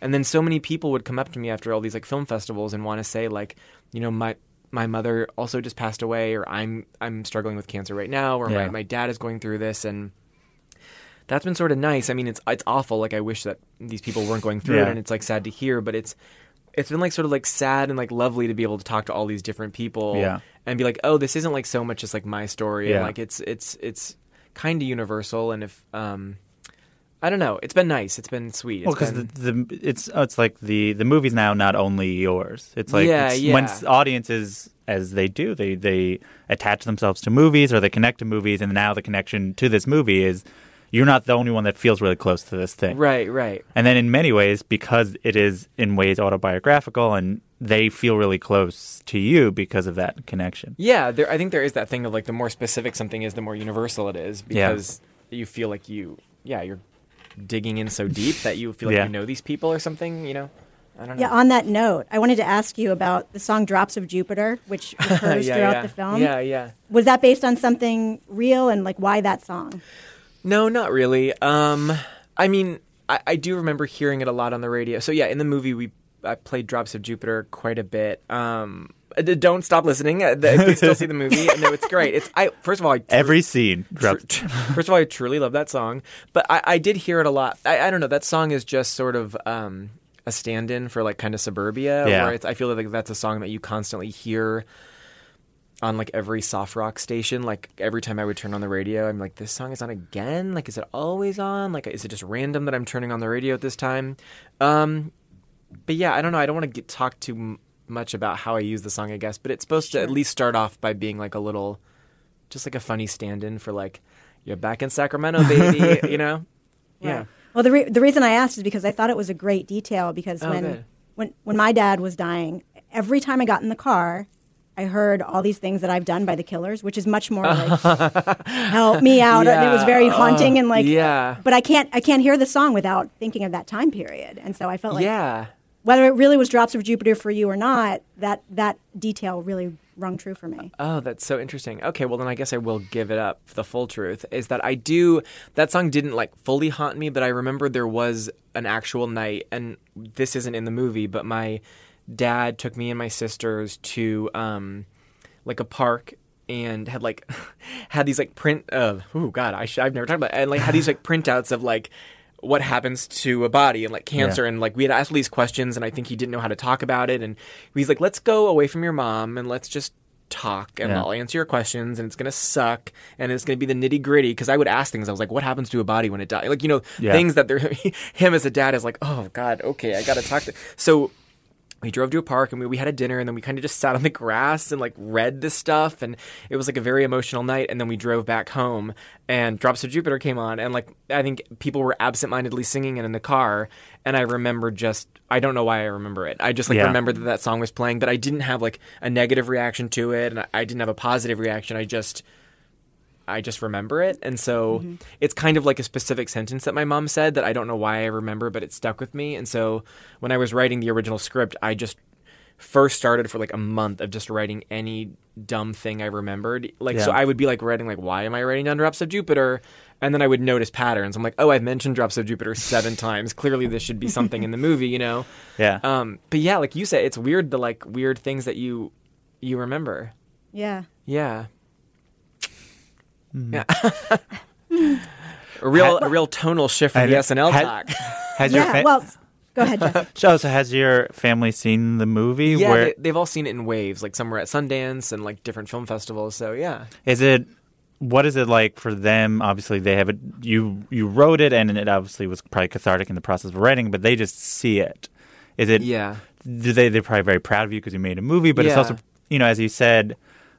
Speaker 3: And then so many people would come up to me after all these like film festivals and want to say like you know my my mother also just passed away or i'm i'm struggling with cancer right now or
Speaker 2: Yeah.
Speaker 3: my, my dad is going through this and that's been sort of nice. I mean it's it's awful. Like i wish that these people weren't going through it and it's like sad to hear but it's it's been like sort of like sad and like lovely to be able to talk to all these different people
Speaker 2: Yeah.
Speaker 3: and be like oh this isn't like so much just like my story. And like it's it's it's kind of universal. And if um i don't know. It's been nice. It's been sweet.
Speaker 2: Well,
Speaker 3: It's
Speaker 2: because
Speaker 3: been-
Speaker 2: the, the it's oh, it's like the the movie's now not only yours. It's like
Speaker 3: Yeah,
Speaker 2: it's,
Speaker 3: yeah.
Speaker 2: when audiences as they do they they attach themselves to movies or they connect to movies, and now the connection to this movie is you're not the only one that feels really close to this thing.
Speaker 3: right right
Speaker 2: And then in many ways, because it is in ways autobiographical, and they feel really close to you because of that connection.
Speaker 3: yeah there i think there is that thing of like the more specific something is the more universal it is
Speaker 2: Yeah.
Speaker 3: because you feel like you yeah you're digging in so deep that you feel like
Speaker 2: Yeah.
Speaker 3: you know these people or something you know i don't know
Speaker 1: Yeah, on that note, I wanted to ask you about the song Drops of Jupiter, which occurs
Speaker 3: yeah,
Speaker 1: throughout
Speaker 3: yeah.
Speaker 1: the film.
Speaker 3: yeah yeah
Speaker 1: Was that based on something real and like why that song?
Speaker 3: No, not really. Um, I mean, I, I do remember hearing it a lot on the radio. So yeah, in the movie we I played Drops of Jupiter quite a bit. Um, don't stop listening. Uh, You still see the movie. No, it's great. It's I first of all, I tru-
Speaker 2: Every scene
Speaker 3: first of all, I truly love that song. But I, I did hear it a lot. I, I don't know. That song is just sort of um, a stand-in for like kind of suburbia.
Speaker 2: Yeah.
Speaker 3: Where it's, I feel like that's a song that you constantly hear on like every soft rock station. Like every time I would turn on the radio, I'm like, this song is on again. Like, is it always on? Like, is it just random that I'm turning on the radio at this time? Um, but yeah, I don't know. I don't want to get talk too m- much about how I use the song, I guess. But it's supposed to at least start off by being like a little, just like a funny stand-in for like, you're back in Sacramento, baby. you know? Yeah.
Speaker 1: Well, the re- the reason I asked is because I thought it was a great detail because
Speaker 3: Oh,
Speaker 1: when
Speaker 3: good.
Speaker 1: when when my dad was dying, every time I got in the car, I heard all these things that I've done by the Killers, which is much more like help me out. And it was very haunting and like
Speaker 3: yeah.
Speaker 1: But I can't I can't hear the song without thinking of that time period, and so I felt like
Speaker 3: yeah.
Speaker 1: whether it really was Drops of Jupiter for you or not, that that detail really rung true for me.
Speaker 3: Oh, that's so interesting. Okay, well then I guess I will give it up. The full truth is that I do that song didn't like fully haunt me, but I remember there was an actual night, and this isn't in the movie, but my dad took me and my sisters to um like a park and had like had these like print of oh god I sh- I've never talked about and like had these like printouts of like what happens to a body and like cancer and like we had asked all these questions and I think he didn't know how to talk about it and he's like let's go away from your mom and let's just talk and
Speaker 2: Yeah.
Speaker 3: I'll answer your questions and it's gonna suck and it's gonna be the nitty gritty because I would ask things I was like what happens to a body when it dies like you know
Speaker 2: Yeah.
Speaker 3: things that they're him as a dad is like oh god okay I gotta talk to so we drove to a park and we, we had a dinner and then we kind of just sat on the grass and like read this stuff and it was like a very emotional night and then we drove back home and drops of jupiter came on and like i think people were absentmindedly singing it in the car and i remember just i don't know why i remember it i just like
Speaker 2: Yeah.
Speaker 3: remember that that song was playing but i didn't have like a negative reaction to it and I, I didn't have a positive reaction i just I just remember it. And so it's kind of like a specific sentence that my mom said that I don't know why I remember, but it stuck with me. And so when I was writing the original script, I just first started for like a month of just writing any dumb thing I remembered. Like, so I would be like writing, like, why am I writing down Drops of Jupiter? And then I would notice patterns. I'm like, oh, I've mentioned Drops of Jupiter seven times. Clearly, this should be something in the movie, you know?
Speaker 2: Yeah.
Speaker 3: Um, but yeah, like you said, it's weird the like weird things that you you remember.
Speaker 1: Yeah.
Speaker 3: Yeah. Yeah. A real, a real tonal shift from the
Speaker 2: And
Speaker 3: SNL
Speaker 2: had-
Speaker 3: talk.
Speaker 2: Has your
Speaker 1: Yeah.
Speaker 2: fa-
Speaker 1: Well, go ahead, Jeff.
Speaker 2: so, so has your family seen the movie?
Speaker 3: Yeah,
Speaker 2: Where
Speaker 3: they, they've all seen it in waves. Like some were at Sundance and like different film festivals. So yeah,
Speaker 2: is it? What is it like for them? Obviously, they have it. You you wrote it, and it obviously was probably cathartic in the process of writing. But they just see it. Is it?
Speaker 3: yeah,
Speaker 2: Do they? They're probably very proud of you because you made a movie. But it's also, you know, as you said,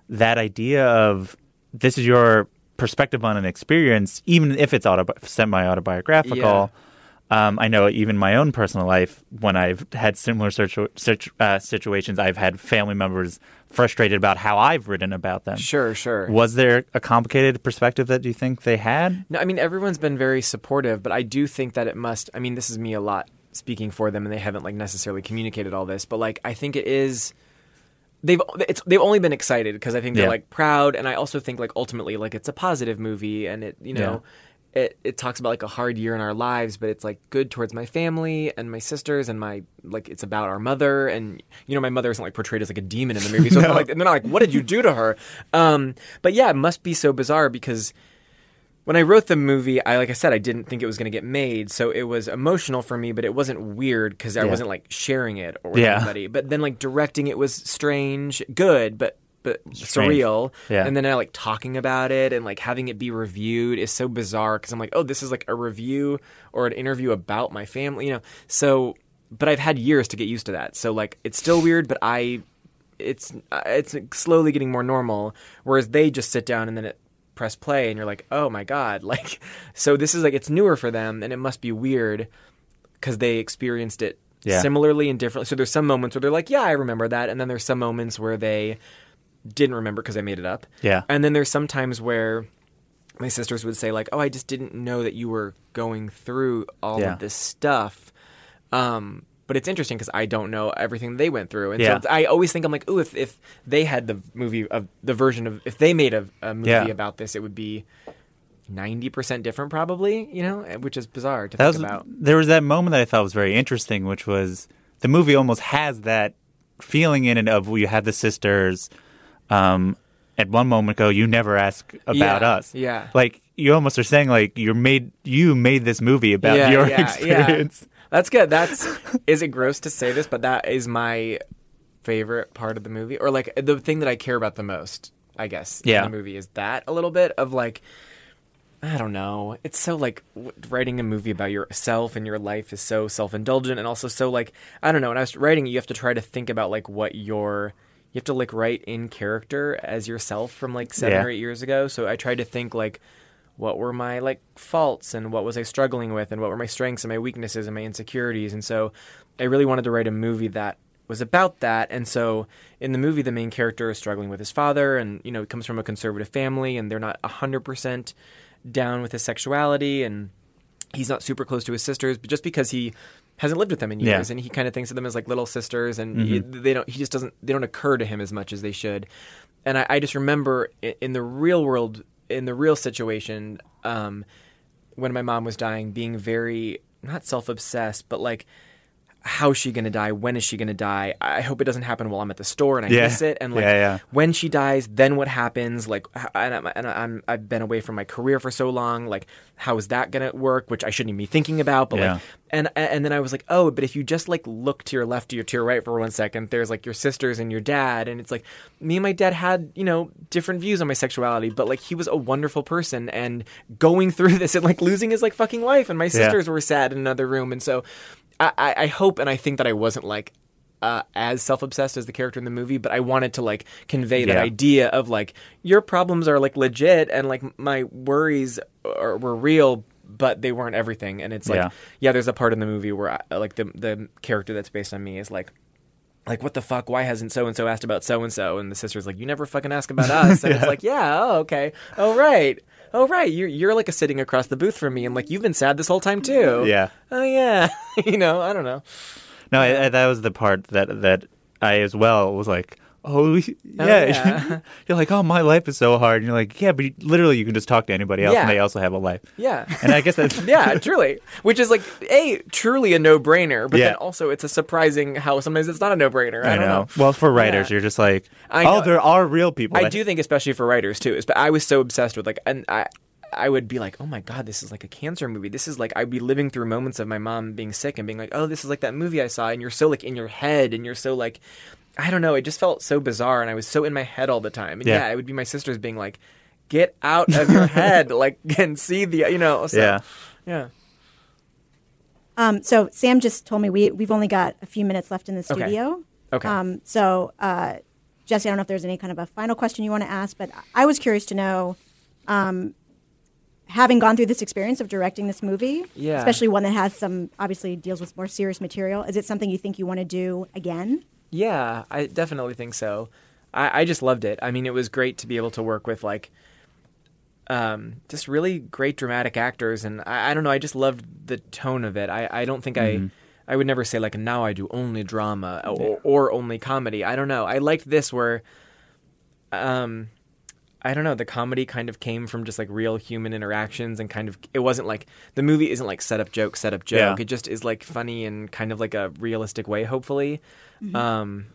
Speaker 2: that idea of this is your perspective on an experience, even if it's auto semi autobiographical. Um, I know even my own personal life, when I've had similar situ- situ- uh, situations, I've had family members frustrated about how I've written about them.
Speaker 3: sure, sure.
Speaker 2: Was there a complicated perspective that you think they had?
Speaker 3: No, I mean everyone's been very supportive, but I do think that it must. I mean, this is me a lot speaking for them, and they haven't like necessarily communicated all this, but like I think it is. They've it's they've only been excited because I think they're
Speaker 2: Yeah.
Speaker 3: like proud, and I also think like ultimately like it's a positive movie, and it you know. It, it talks about like a hard year in our lives, but it's like good towards my family and my sisters and my like it's about our mother and you know my mother isn't like portrayed as like a demon in the movie, so it's not like and they're not like what did you do to her? Um, but yeah, it must be so bizarre because when I wrote the movie, I like I said, I didn't think it was going to get made, so it was emotional for me, but it wasn't weird because I
Speaker 2: Yeah.
Speaker 3: wasn't like sharing it or with
Speaker 2: Yeah.
Speaker 3: anybody. But then like directing it was strange, good, but but
Speaker 2: Strange.
Speaker 3: surreal.
Speaker 2: Yeah.
Speaker 3: And then I like talking about it and like having it be reviewed is so bizarre because I'm like, oh, this is like a review or an interview about my family, you know. So, but I've had years to get used to that. So like, it's still weird, but I it's it's slowly getting more normal. Whereas they just sit down and then it press play, and you're like, oh my god, like so this is like it's newer for them, and it must be weird because they experienced it
Speaker 2: Yeah.
Speaker 3: similarly and differently. So there's some moments where they're like, yeah, I remember that, and then there's some moments where they didn't remember because I made it up.
Speaker 2: Yeah.
Speaker 3: and then there's some times where my sisters would say like, oh, I just didn't know that you were going through all
Speaker 2: Yeah.
Speaker 3: of this stuff. Um, but it's interesting because I don't know everything they went through, and
Speaker 2: Yeah.
Speaker 3: so I always think I'm like, ooh, if if they had the movie of the version of if they made a, a movie
Speaker 2: Yeah.
Speaker 3: about this, it would be ninety percent different, probably. You know, which is bizarre to
Speaker 2: That
Speaker 3: think
Speaker 2: was
Speaker 3: about.
Speaker 2: there was that moment that I thought was very interesting, which was the movie almost has that feeling in it of you have the sisters. Um, at one moment go, you never ask about
Speaker 3: Yeah,
Speaker 2: us.
Speaker 3: yeah.
Speaker 2: like you almost are saying like you're made you made this movie about
Speaker 3: yeah,
Speaker 2: your
Speaker 3: yeah,
Speaker 2: experience.
Speaker 3: That's good. That's is it gross to say this, but that is my favorite part of the movie, or like the thing that I care about the most. I guess
Speaker 2: Yeah.
Speaker 3: in the movie is that a little bit of like I don't know. It's so like writing a movie about yourself and your life is so self indulgent and also so like I don't know. When I was writing, you have to try to think about like what your you have to like write in character as yourself from like seven
Speaker 2: Yeah.
Speaker 3: or eight years ago. So I tried to think like what were my like faults and what was I struggling with and what were my strengths and my weaknesses and my insecurities. And so I really wanted to write a movie that was about that. And so in the movie, the main character is struggling with his father and, you know, he comes from a conservative family and they're not 100% down with his sexuality and he's not super close to his sisters, but just because he hasn't lived with them in
Speaker 2: Yeah.
Speaker 3: years and he kind of thinks of them as like little sisters and he, mm-hmm. they don't, he just doesn't, they don't occur to him as much as they should. And I, I just remember in the real world, in the real situation, um, when my mom was dying, being very not self obsessed, but like, how's she gonna die? When is she gonna die? I hope it doesn't happen while I'm at the store and I
Speaker 2: Yeah.
Speaker 3: miss it. And like,
Speaker 2: Yeah, yeah.
Speaker 3: when she dies, then what happens? Like, and, I'm, and I'm I've been away from my career for so long. Like, how is that gonna work? Which I shouldn't even be thinking about. But like, and and then I was like, oh, but if you just like look to your left or to your right for one second, there's like your sisters and your dad, and it's like me and my dad had you know different views on my sexuality, but like he was a wonderful person and going through this and like losing his like fucking wife, and my sisters were sad in another room, and so I, I, hope and I think that I wasn't like uh, as self obsessed as the character in the movie, but I wanted to like convey that
Speaker 2: Yeah.
Speaker 3: idea of like your problems are like legit and like my worries are, were real, but they weren't everything. And it's like,
Speaker 2: Yeah.
Speaker 3: yeah, there's a part in the movie where I, like the the character that's based on me is like. Like what the fuck? Why hasn't so and so asked about so and so? And the sister's like, "You never fucking ask about us." And it's like, "Yeah, oh, okay, oh right, oh right, you're you're like a sitting across the booth from me, and like you've been sad this whole time too."
Speaker 2: Yeah.
Speaker 3: Oh yeah, you know, I don't know.
Speaker 2: No, I, I, that was the part that that I as well was like, Oh, oh yeah,
Speaker 3: yeah.
Speaker 2: you're like, oh my life is so hard. And you're like, yeah, but you, literally you can just talk to anybody else,
Speaker 3: Yeah.
Speaker 2: and they also have a life.
Speaker 3: Yeah.
Speaker 2: And I guess that's
Speaker 3: yeah, truly. Which is like a truly a no brainer, but
Speaker 2: Yeah.
Speaker 3: then also it's a surprising how sometimes it's not a no brainer. I,
Speaker 2: I
Speaker 3: don't
Speaker 2: know.
Speaker 3: know.
Speaker 2: Well, for writers, you're just like,
Speaker 3: I
Speaker 2: oh, there are real people.
Speaker 3: I do think especially for writers too. is- But I was so obsessed with like and I I would be like, oh my god, this is like a cancer movie. This is like I'd be living through moments of my mom being sick and being like, oh, this is like that movie I saw, and you're so like in your head, and you're so like, I don't know, it just felt so bizarre, and I was so in my head all the time. And
Speaker 2: Yeah.
Speaker 3: yeah, it would be my sisters being like, get out of your head, like and see the you know, so,
Speaker 2: Yeah.
Speaker 3: yeah.
Speaker 1: Um, so Sam just told me we we've only got a few minutes left in the
Speaker 3: Okay.
Speaker 1: studio.
Speaker 3: Okay.
Speaker 1: Um, so uh, Jesse, I don't know if there's any kind of a final question you want to ask, but I was curious to know, um, having gone through this experience of directing this movie,
Speaker 3: Yeah.
Speaker 1: especially one that has some obviously deals with more serious material, is it something you think you want to do again?
Speaker 3: Yeah, I definitely think so. I, I just loved it. I mean, it was great to be able to work with like um, just really great dramatic actors, and I, I don't know. I just loved the tone of it. I, I don't think I I would never say like now I do only drama or, or only comedy. I don't know. I liked this where um I don't know, the comedy kind of came from just like real human interactions and kind of it wasn't like the movie isn't like set up joke, set up joke.
Speaker 2: Yeah.
Speaker 3: It just is like funny and kind of like a realistic way, hopefully. Um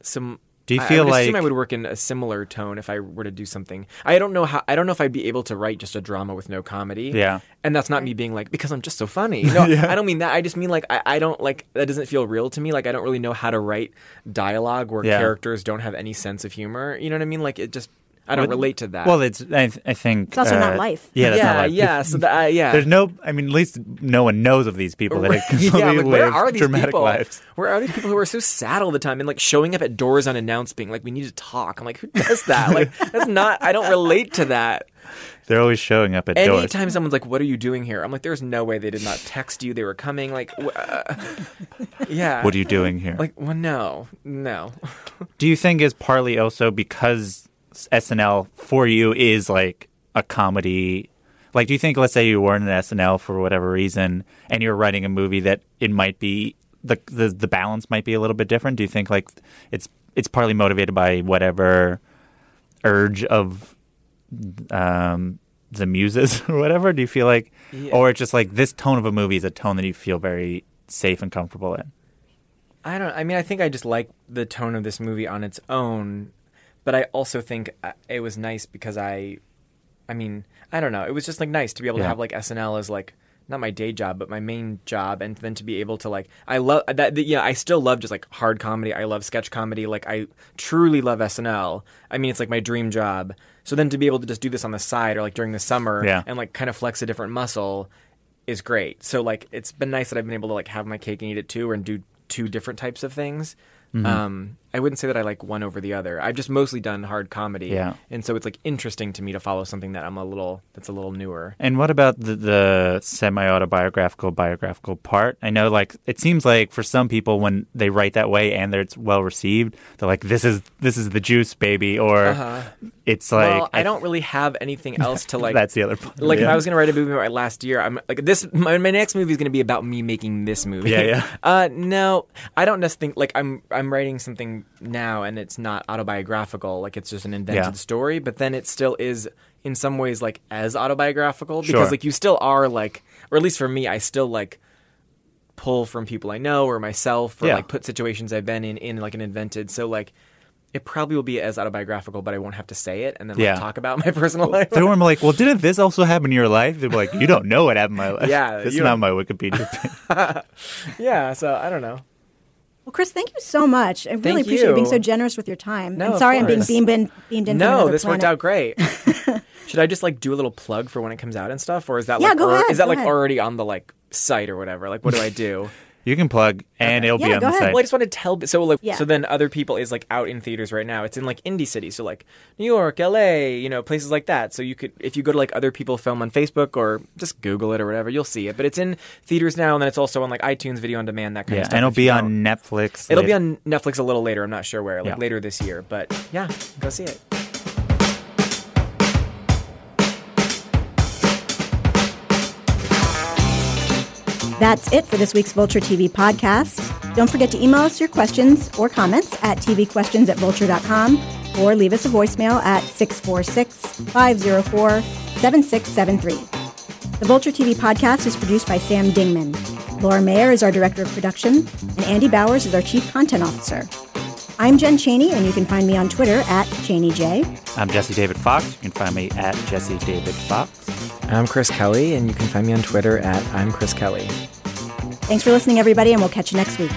Speaker 3: some
Speaker 2: Do you
Speaker 3: I-
Speaker 2: feel
Speaker 3: I would assume
Speaker 2: like-
Speaker 3: I would work in a similar tone if I were to do something. I don't know how I don't know if I'd be able to write just a drama with no comedy.
Speaker 2: Yeah.
Speaker 3: And that's not me being like because I'm just so funny. No, I don't mean that. I just mean like I, I don't like that doesn't feel real to me. Like I don't really know how to write dialogue where
Speaker 2: Yeah.
Speaker 3: characters don't have any sense of humor. You know what I mean? Like it just I don't
Speaker 2: Well,
Speaker 3: relate to that.
Speaker 2: Well, it's I, th- I think
Speaker 1: It's also not
Speaker 2: uh,
Speaker 1: life.
Speaker 2: Yeah, that's
Speaker 3: yeah,
Speaker 2: not life.
Speaker 3: yeah. So that, uh, yeah.
Speaker 2: There's no. I mean, at least no one knows of these people that
Speaker 3: Right. yeah, like, where
Speaker 2: live
Speaker 3: are these
Speaker 2: dramatic
Speaker 3: people?
Speaker 2: lives.
Speaker 3: Where are these people who are so sad all the time and like showing up at doors unannounced, being like, "We need to talk." I'm like, who does that? Like, that's not. I don't relate to that.
Speaker 2: They're always showing up at doors.
Speaker 3: Anytime someone's like, "What are you doing here?" I'm like, "There's no way they did not text you. They were coming." Like, uh, yeah.
Speaker 2: What are you doing here?
Speaker 3: Like, well, no, no.
Speaker 2: Do you think is partly also because SNL for you is like a comedy? Like, do you think, let's say you weren't an SNL for whatever reason, and you're writing a movie that it might be the the, the balance might be a little bit different? Do you think like it's it's partly motivated by whatever urge of um, the muses or whatever? Do you feel like,
Speaker 3: Yeah.
Speaker 2: or it's just like this tone of a movie is a tone that you feel very safe and comfortable in?
Speaker 3: I don't. I mean, I think I just like the tone of this movie on its own, but I also think uh, it was nice because I, I mean, I don't know. It was just like nice to be able to have like SNL as like not my day job, but my main job, and then to be able to like I love that. the- Yeah, I still love just like hard comedy. I love sketch comedy. Like I truly love SNL. I mean, it's like my dream job. So then to be able to just do this on the side or like during the summer
Speaker 2: Yeah.
Speaker 3: and like kind of flex a different muscle is great. So like it's been nice that I've been able to like have my cake and eat it too, and do two different types of things.
Speaker 2: Mm-hmm.
Speaker 3: Um, I wouldn't say that I like one over the other. I've just mostly done hard comedy,
Speaker 2: Yeah.
Speaker 3: and so it's like interesting to me to follow something that I'm a little that's a little newer.
Speaker 2: And what about the, the semi autobiographical biographical part? I know, like, it seems like for some people, when they write that way and it's well received, they're like, "This is this is the juice, baby," or it's like,
Speaker 3: Uh-huh. well, I don't really have anything else to like.
Speaker 2: that's the other part.
Speaker 3: like if I was gonna write a movie about last year, I'm like this. My, my next movie is gonna be about me making this movie.
Speaker 2: Yeah, yeah.
Speaker 3: Uh, no, I don't just think like I'm I'm writing something now, and it's not autobiographical. Like it's just an invented
Speaker 2: Yeah.
Speaker 3: story, but then it still is in some ways like as autobiographical because
Speaker 2: Sure.
Speaker 3: like you still are like, or at least for me, I still like pull from people I know or myself or
Speaker 2: Yeah.
Speaker 3: like put situations I've been in in like an invented. So like. It probably will be as autobiographical, but I won't have to say it and then like,
Speaker 2: Yeah.
Speaker 3: talk about my personal life.
Speaker 2: They were like, "Well, didn't this also happen in your life?" They're like, "You don't know what happened in my life.
Speaker 3: Yeah,
Speaker 2: this is not my Wikipedia
Speaker 3: yeah, so I don't know.
Speaker 1: Well, Chris, thank you so much. I really
Speaker 3: Thank
Speaker 1: appreciate you being so generous with your time.
Speaker 3: No,
Speaker 1: I'm sorry I'm being beamed in, beamed in
Speaker 3: No, this worked out great. Should I just like do a little plug for when it comes out and stuff, or is that
Speaker 1: Yeah,
Speaker 3: like
Speaker 1: go
Speaker 3: or-
Speaker 1: ahead,
Speaker 3: is that like
Speaker 1: ahead.
Speaker 3: already on the like site or whatever? Like, what do I do?
Speaker 2: You can plug, and it'll be
Speaker 1: Yeah,
Speaker 2: on
Speaker 1: go
Speaker 2: the
Speaker 1: ahead.
Speaker 2: site.
Speaker 3: well, I just want to tell. So like,
Speaker 1: Yeah.
Speaker 3: so then other people is like out in theaters right now. It's in like indie cities, so like New York, L.A., you know, places like that. So you could, if you go to like other people film on Facebook or just Google it or whatever, you'll see it. But it's in theaters now, and then it's also on like iTunes Video on Demand, that kind
Speaker 2: yeah,
Speaker 3: of stuff.
Speaker 2: and it'll
Speaker 3: if you
Speaker 2: be
Speaker 3: don't.
Speaker 2: on Netflix.
Speaker 3: It'll be
Speaker 2: later.
Speaker 3: on Netflix a little later. I'm not sure where, like
Speaker 2: Yeah.
Speaker 3: later this year. But yeah, go see it.
Speaker 1: That's it for this week's Vulture TV podcast. Don't forget to email us your questions or comments at tvquestions at vulture.com or leave us a voicemail at 646 504 7673. The Vulture TV podcast is produced by Sam Dingman. Laura Mayer is our director of production, and Andy Bowers is our chief content officer. I'm Jen Chaney, and you can find me on Twitter at ChaneyJ.
Speaker 2: I'm Jesse David Fox. You can find me at Jesse David Fox.
Speaker 3: I'm Chris Kelly, and you can find me on Twitter at I'm Chris Kelly.
Speaker 1: Thanks for listening, everybody, and we'll catch you next week.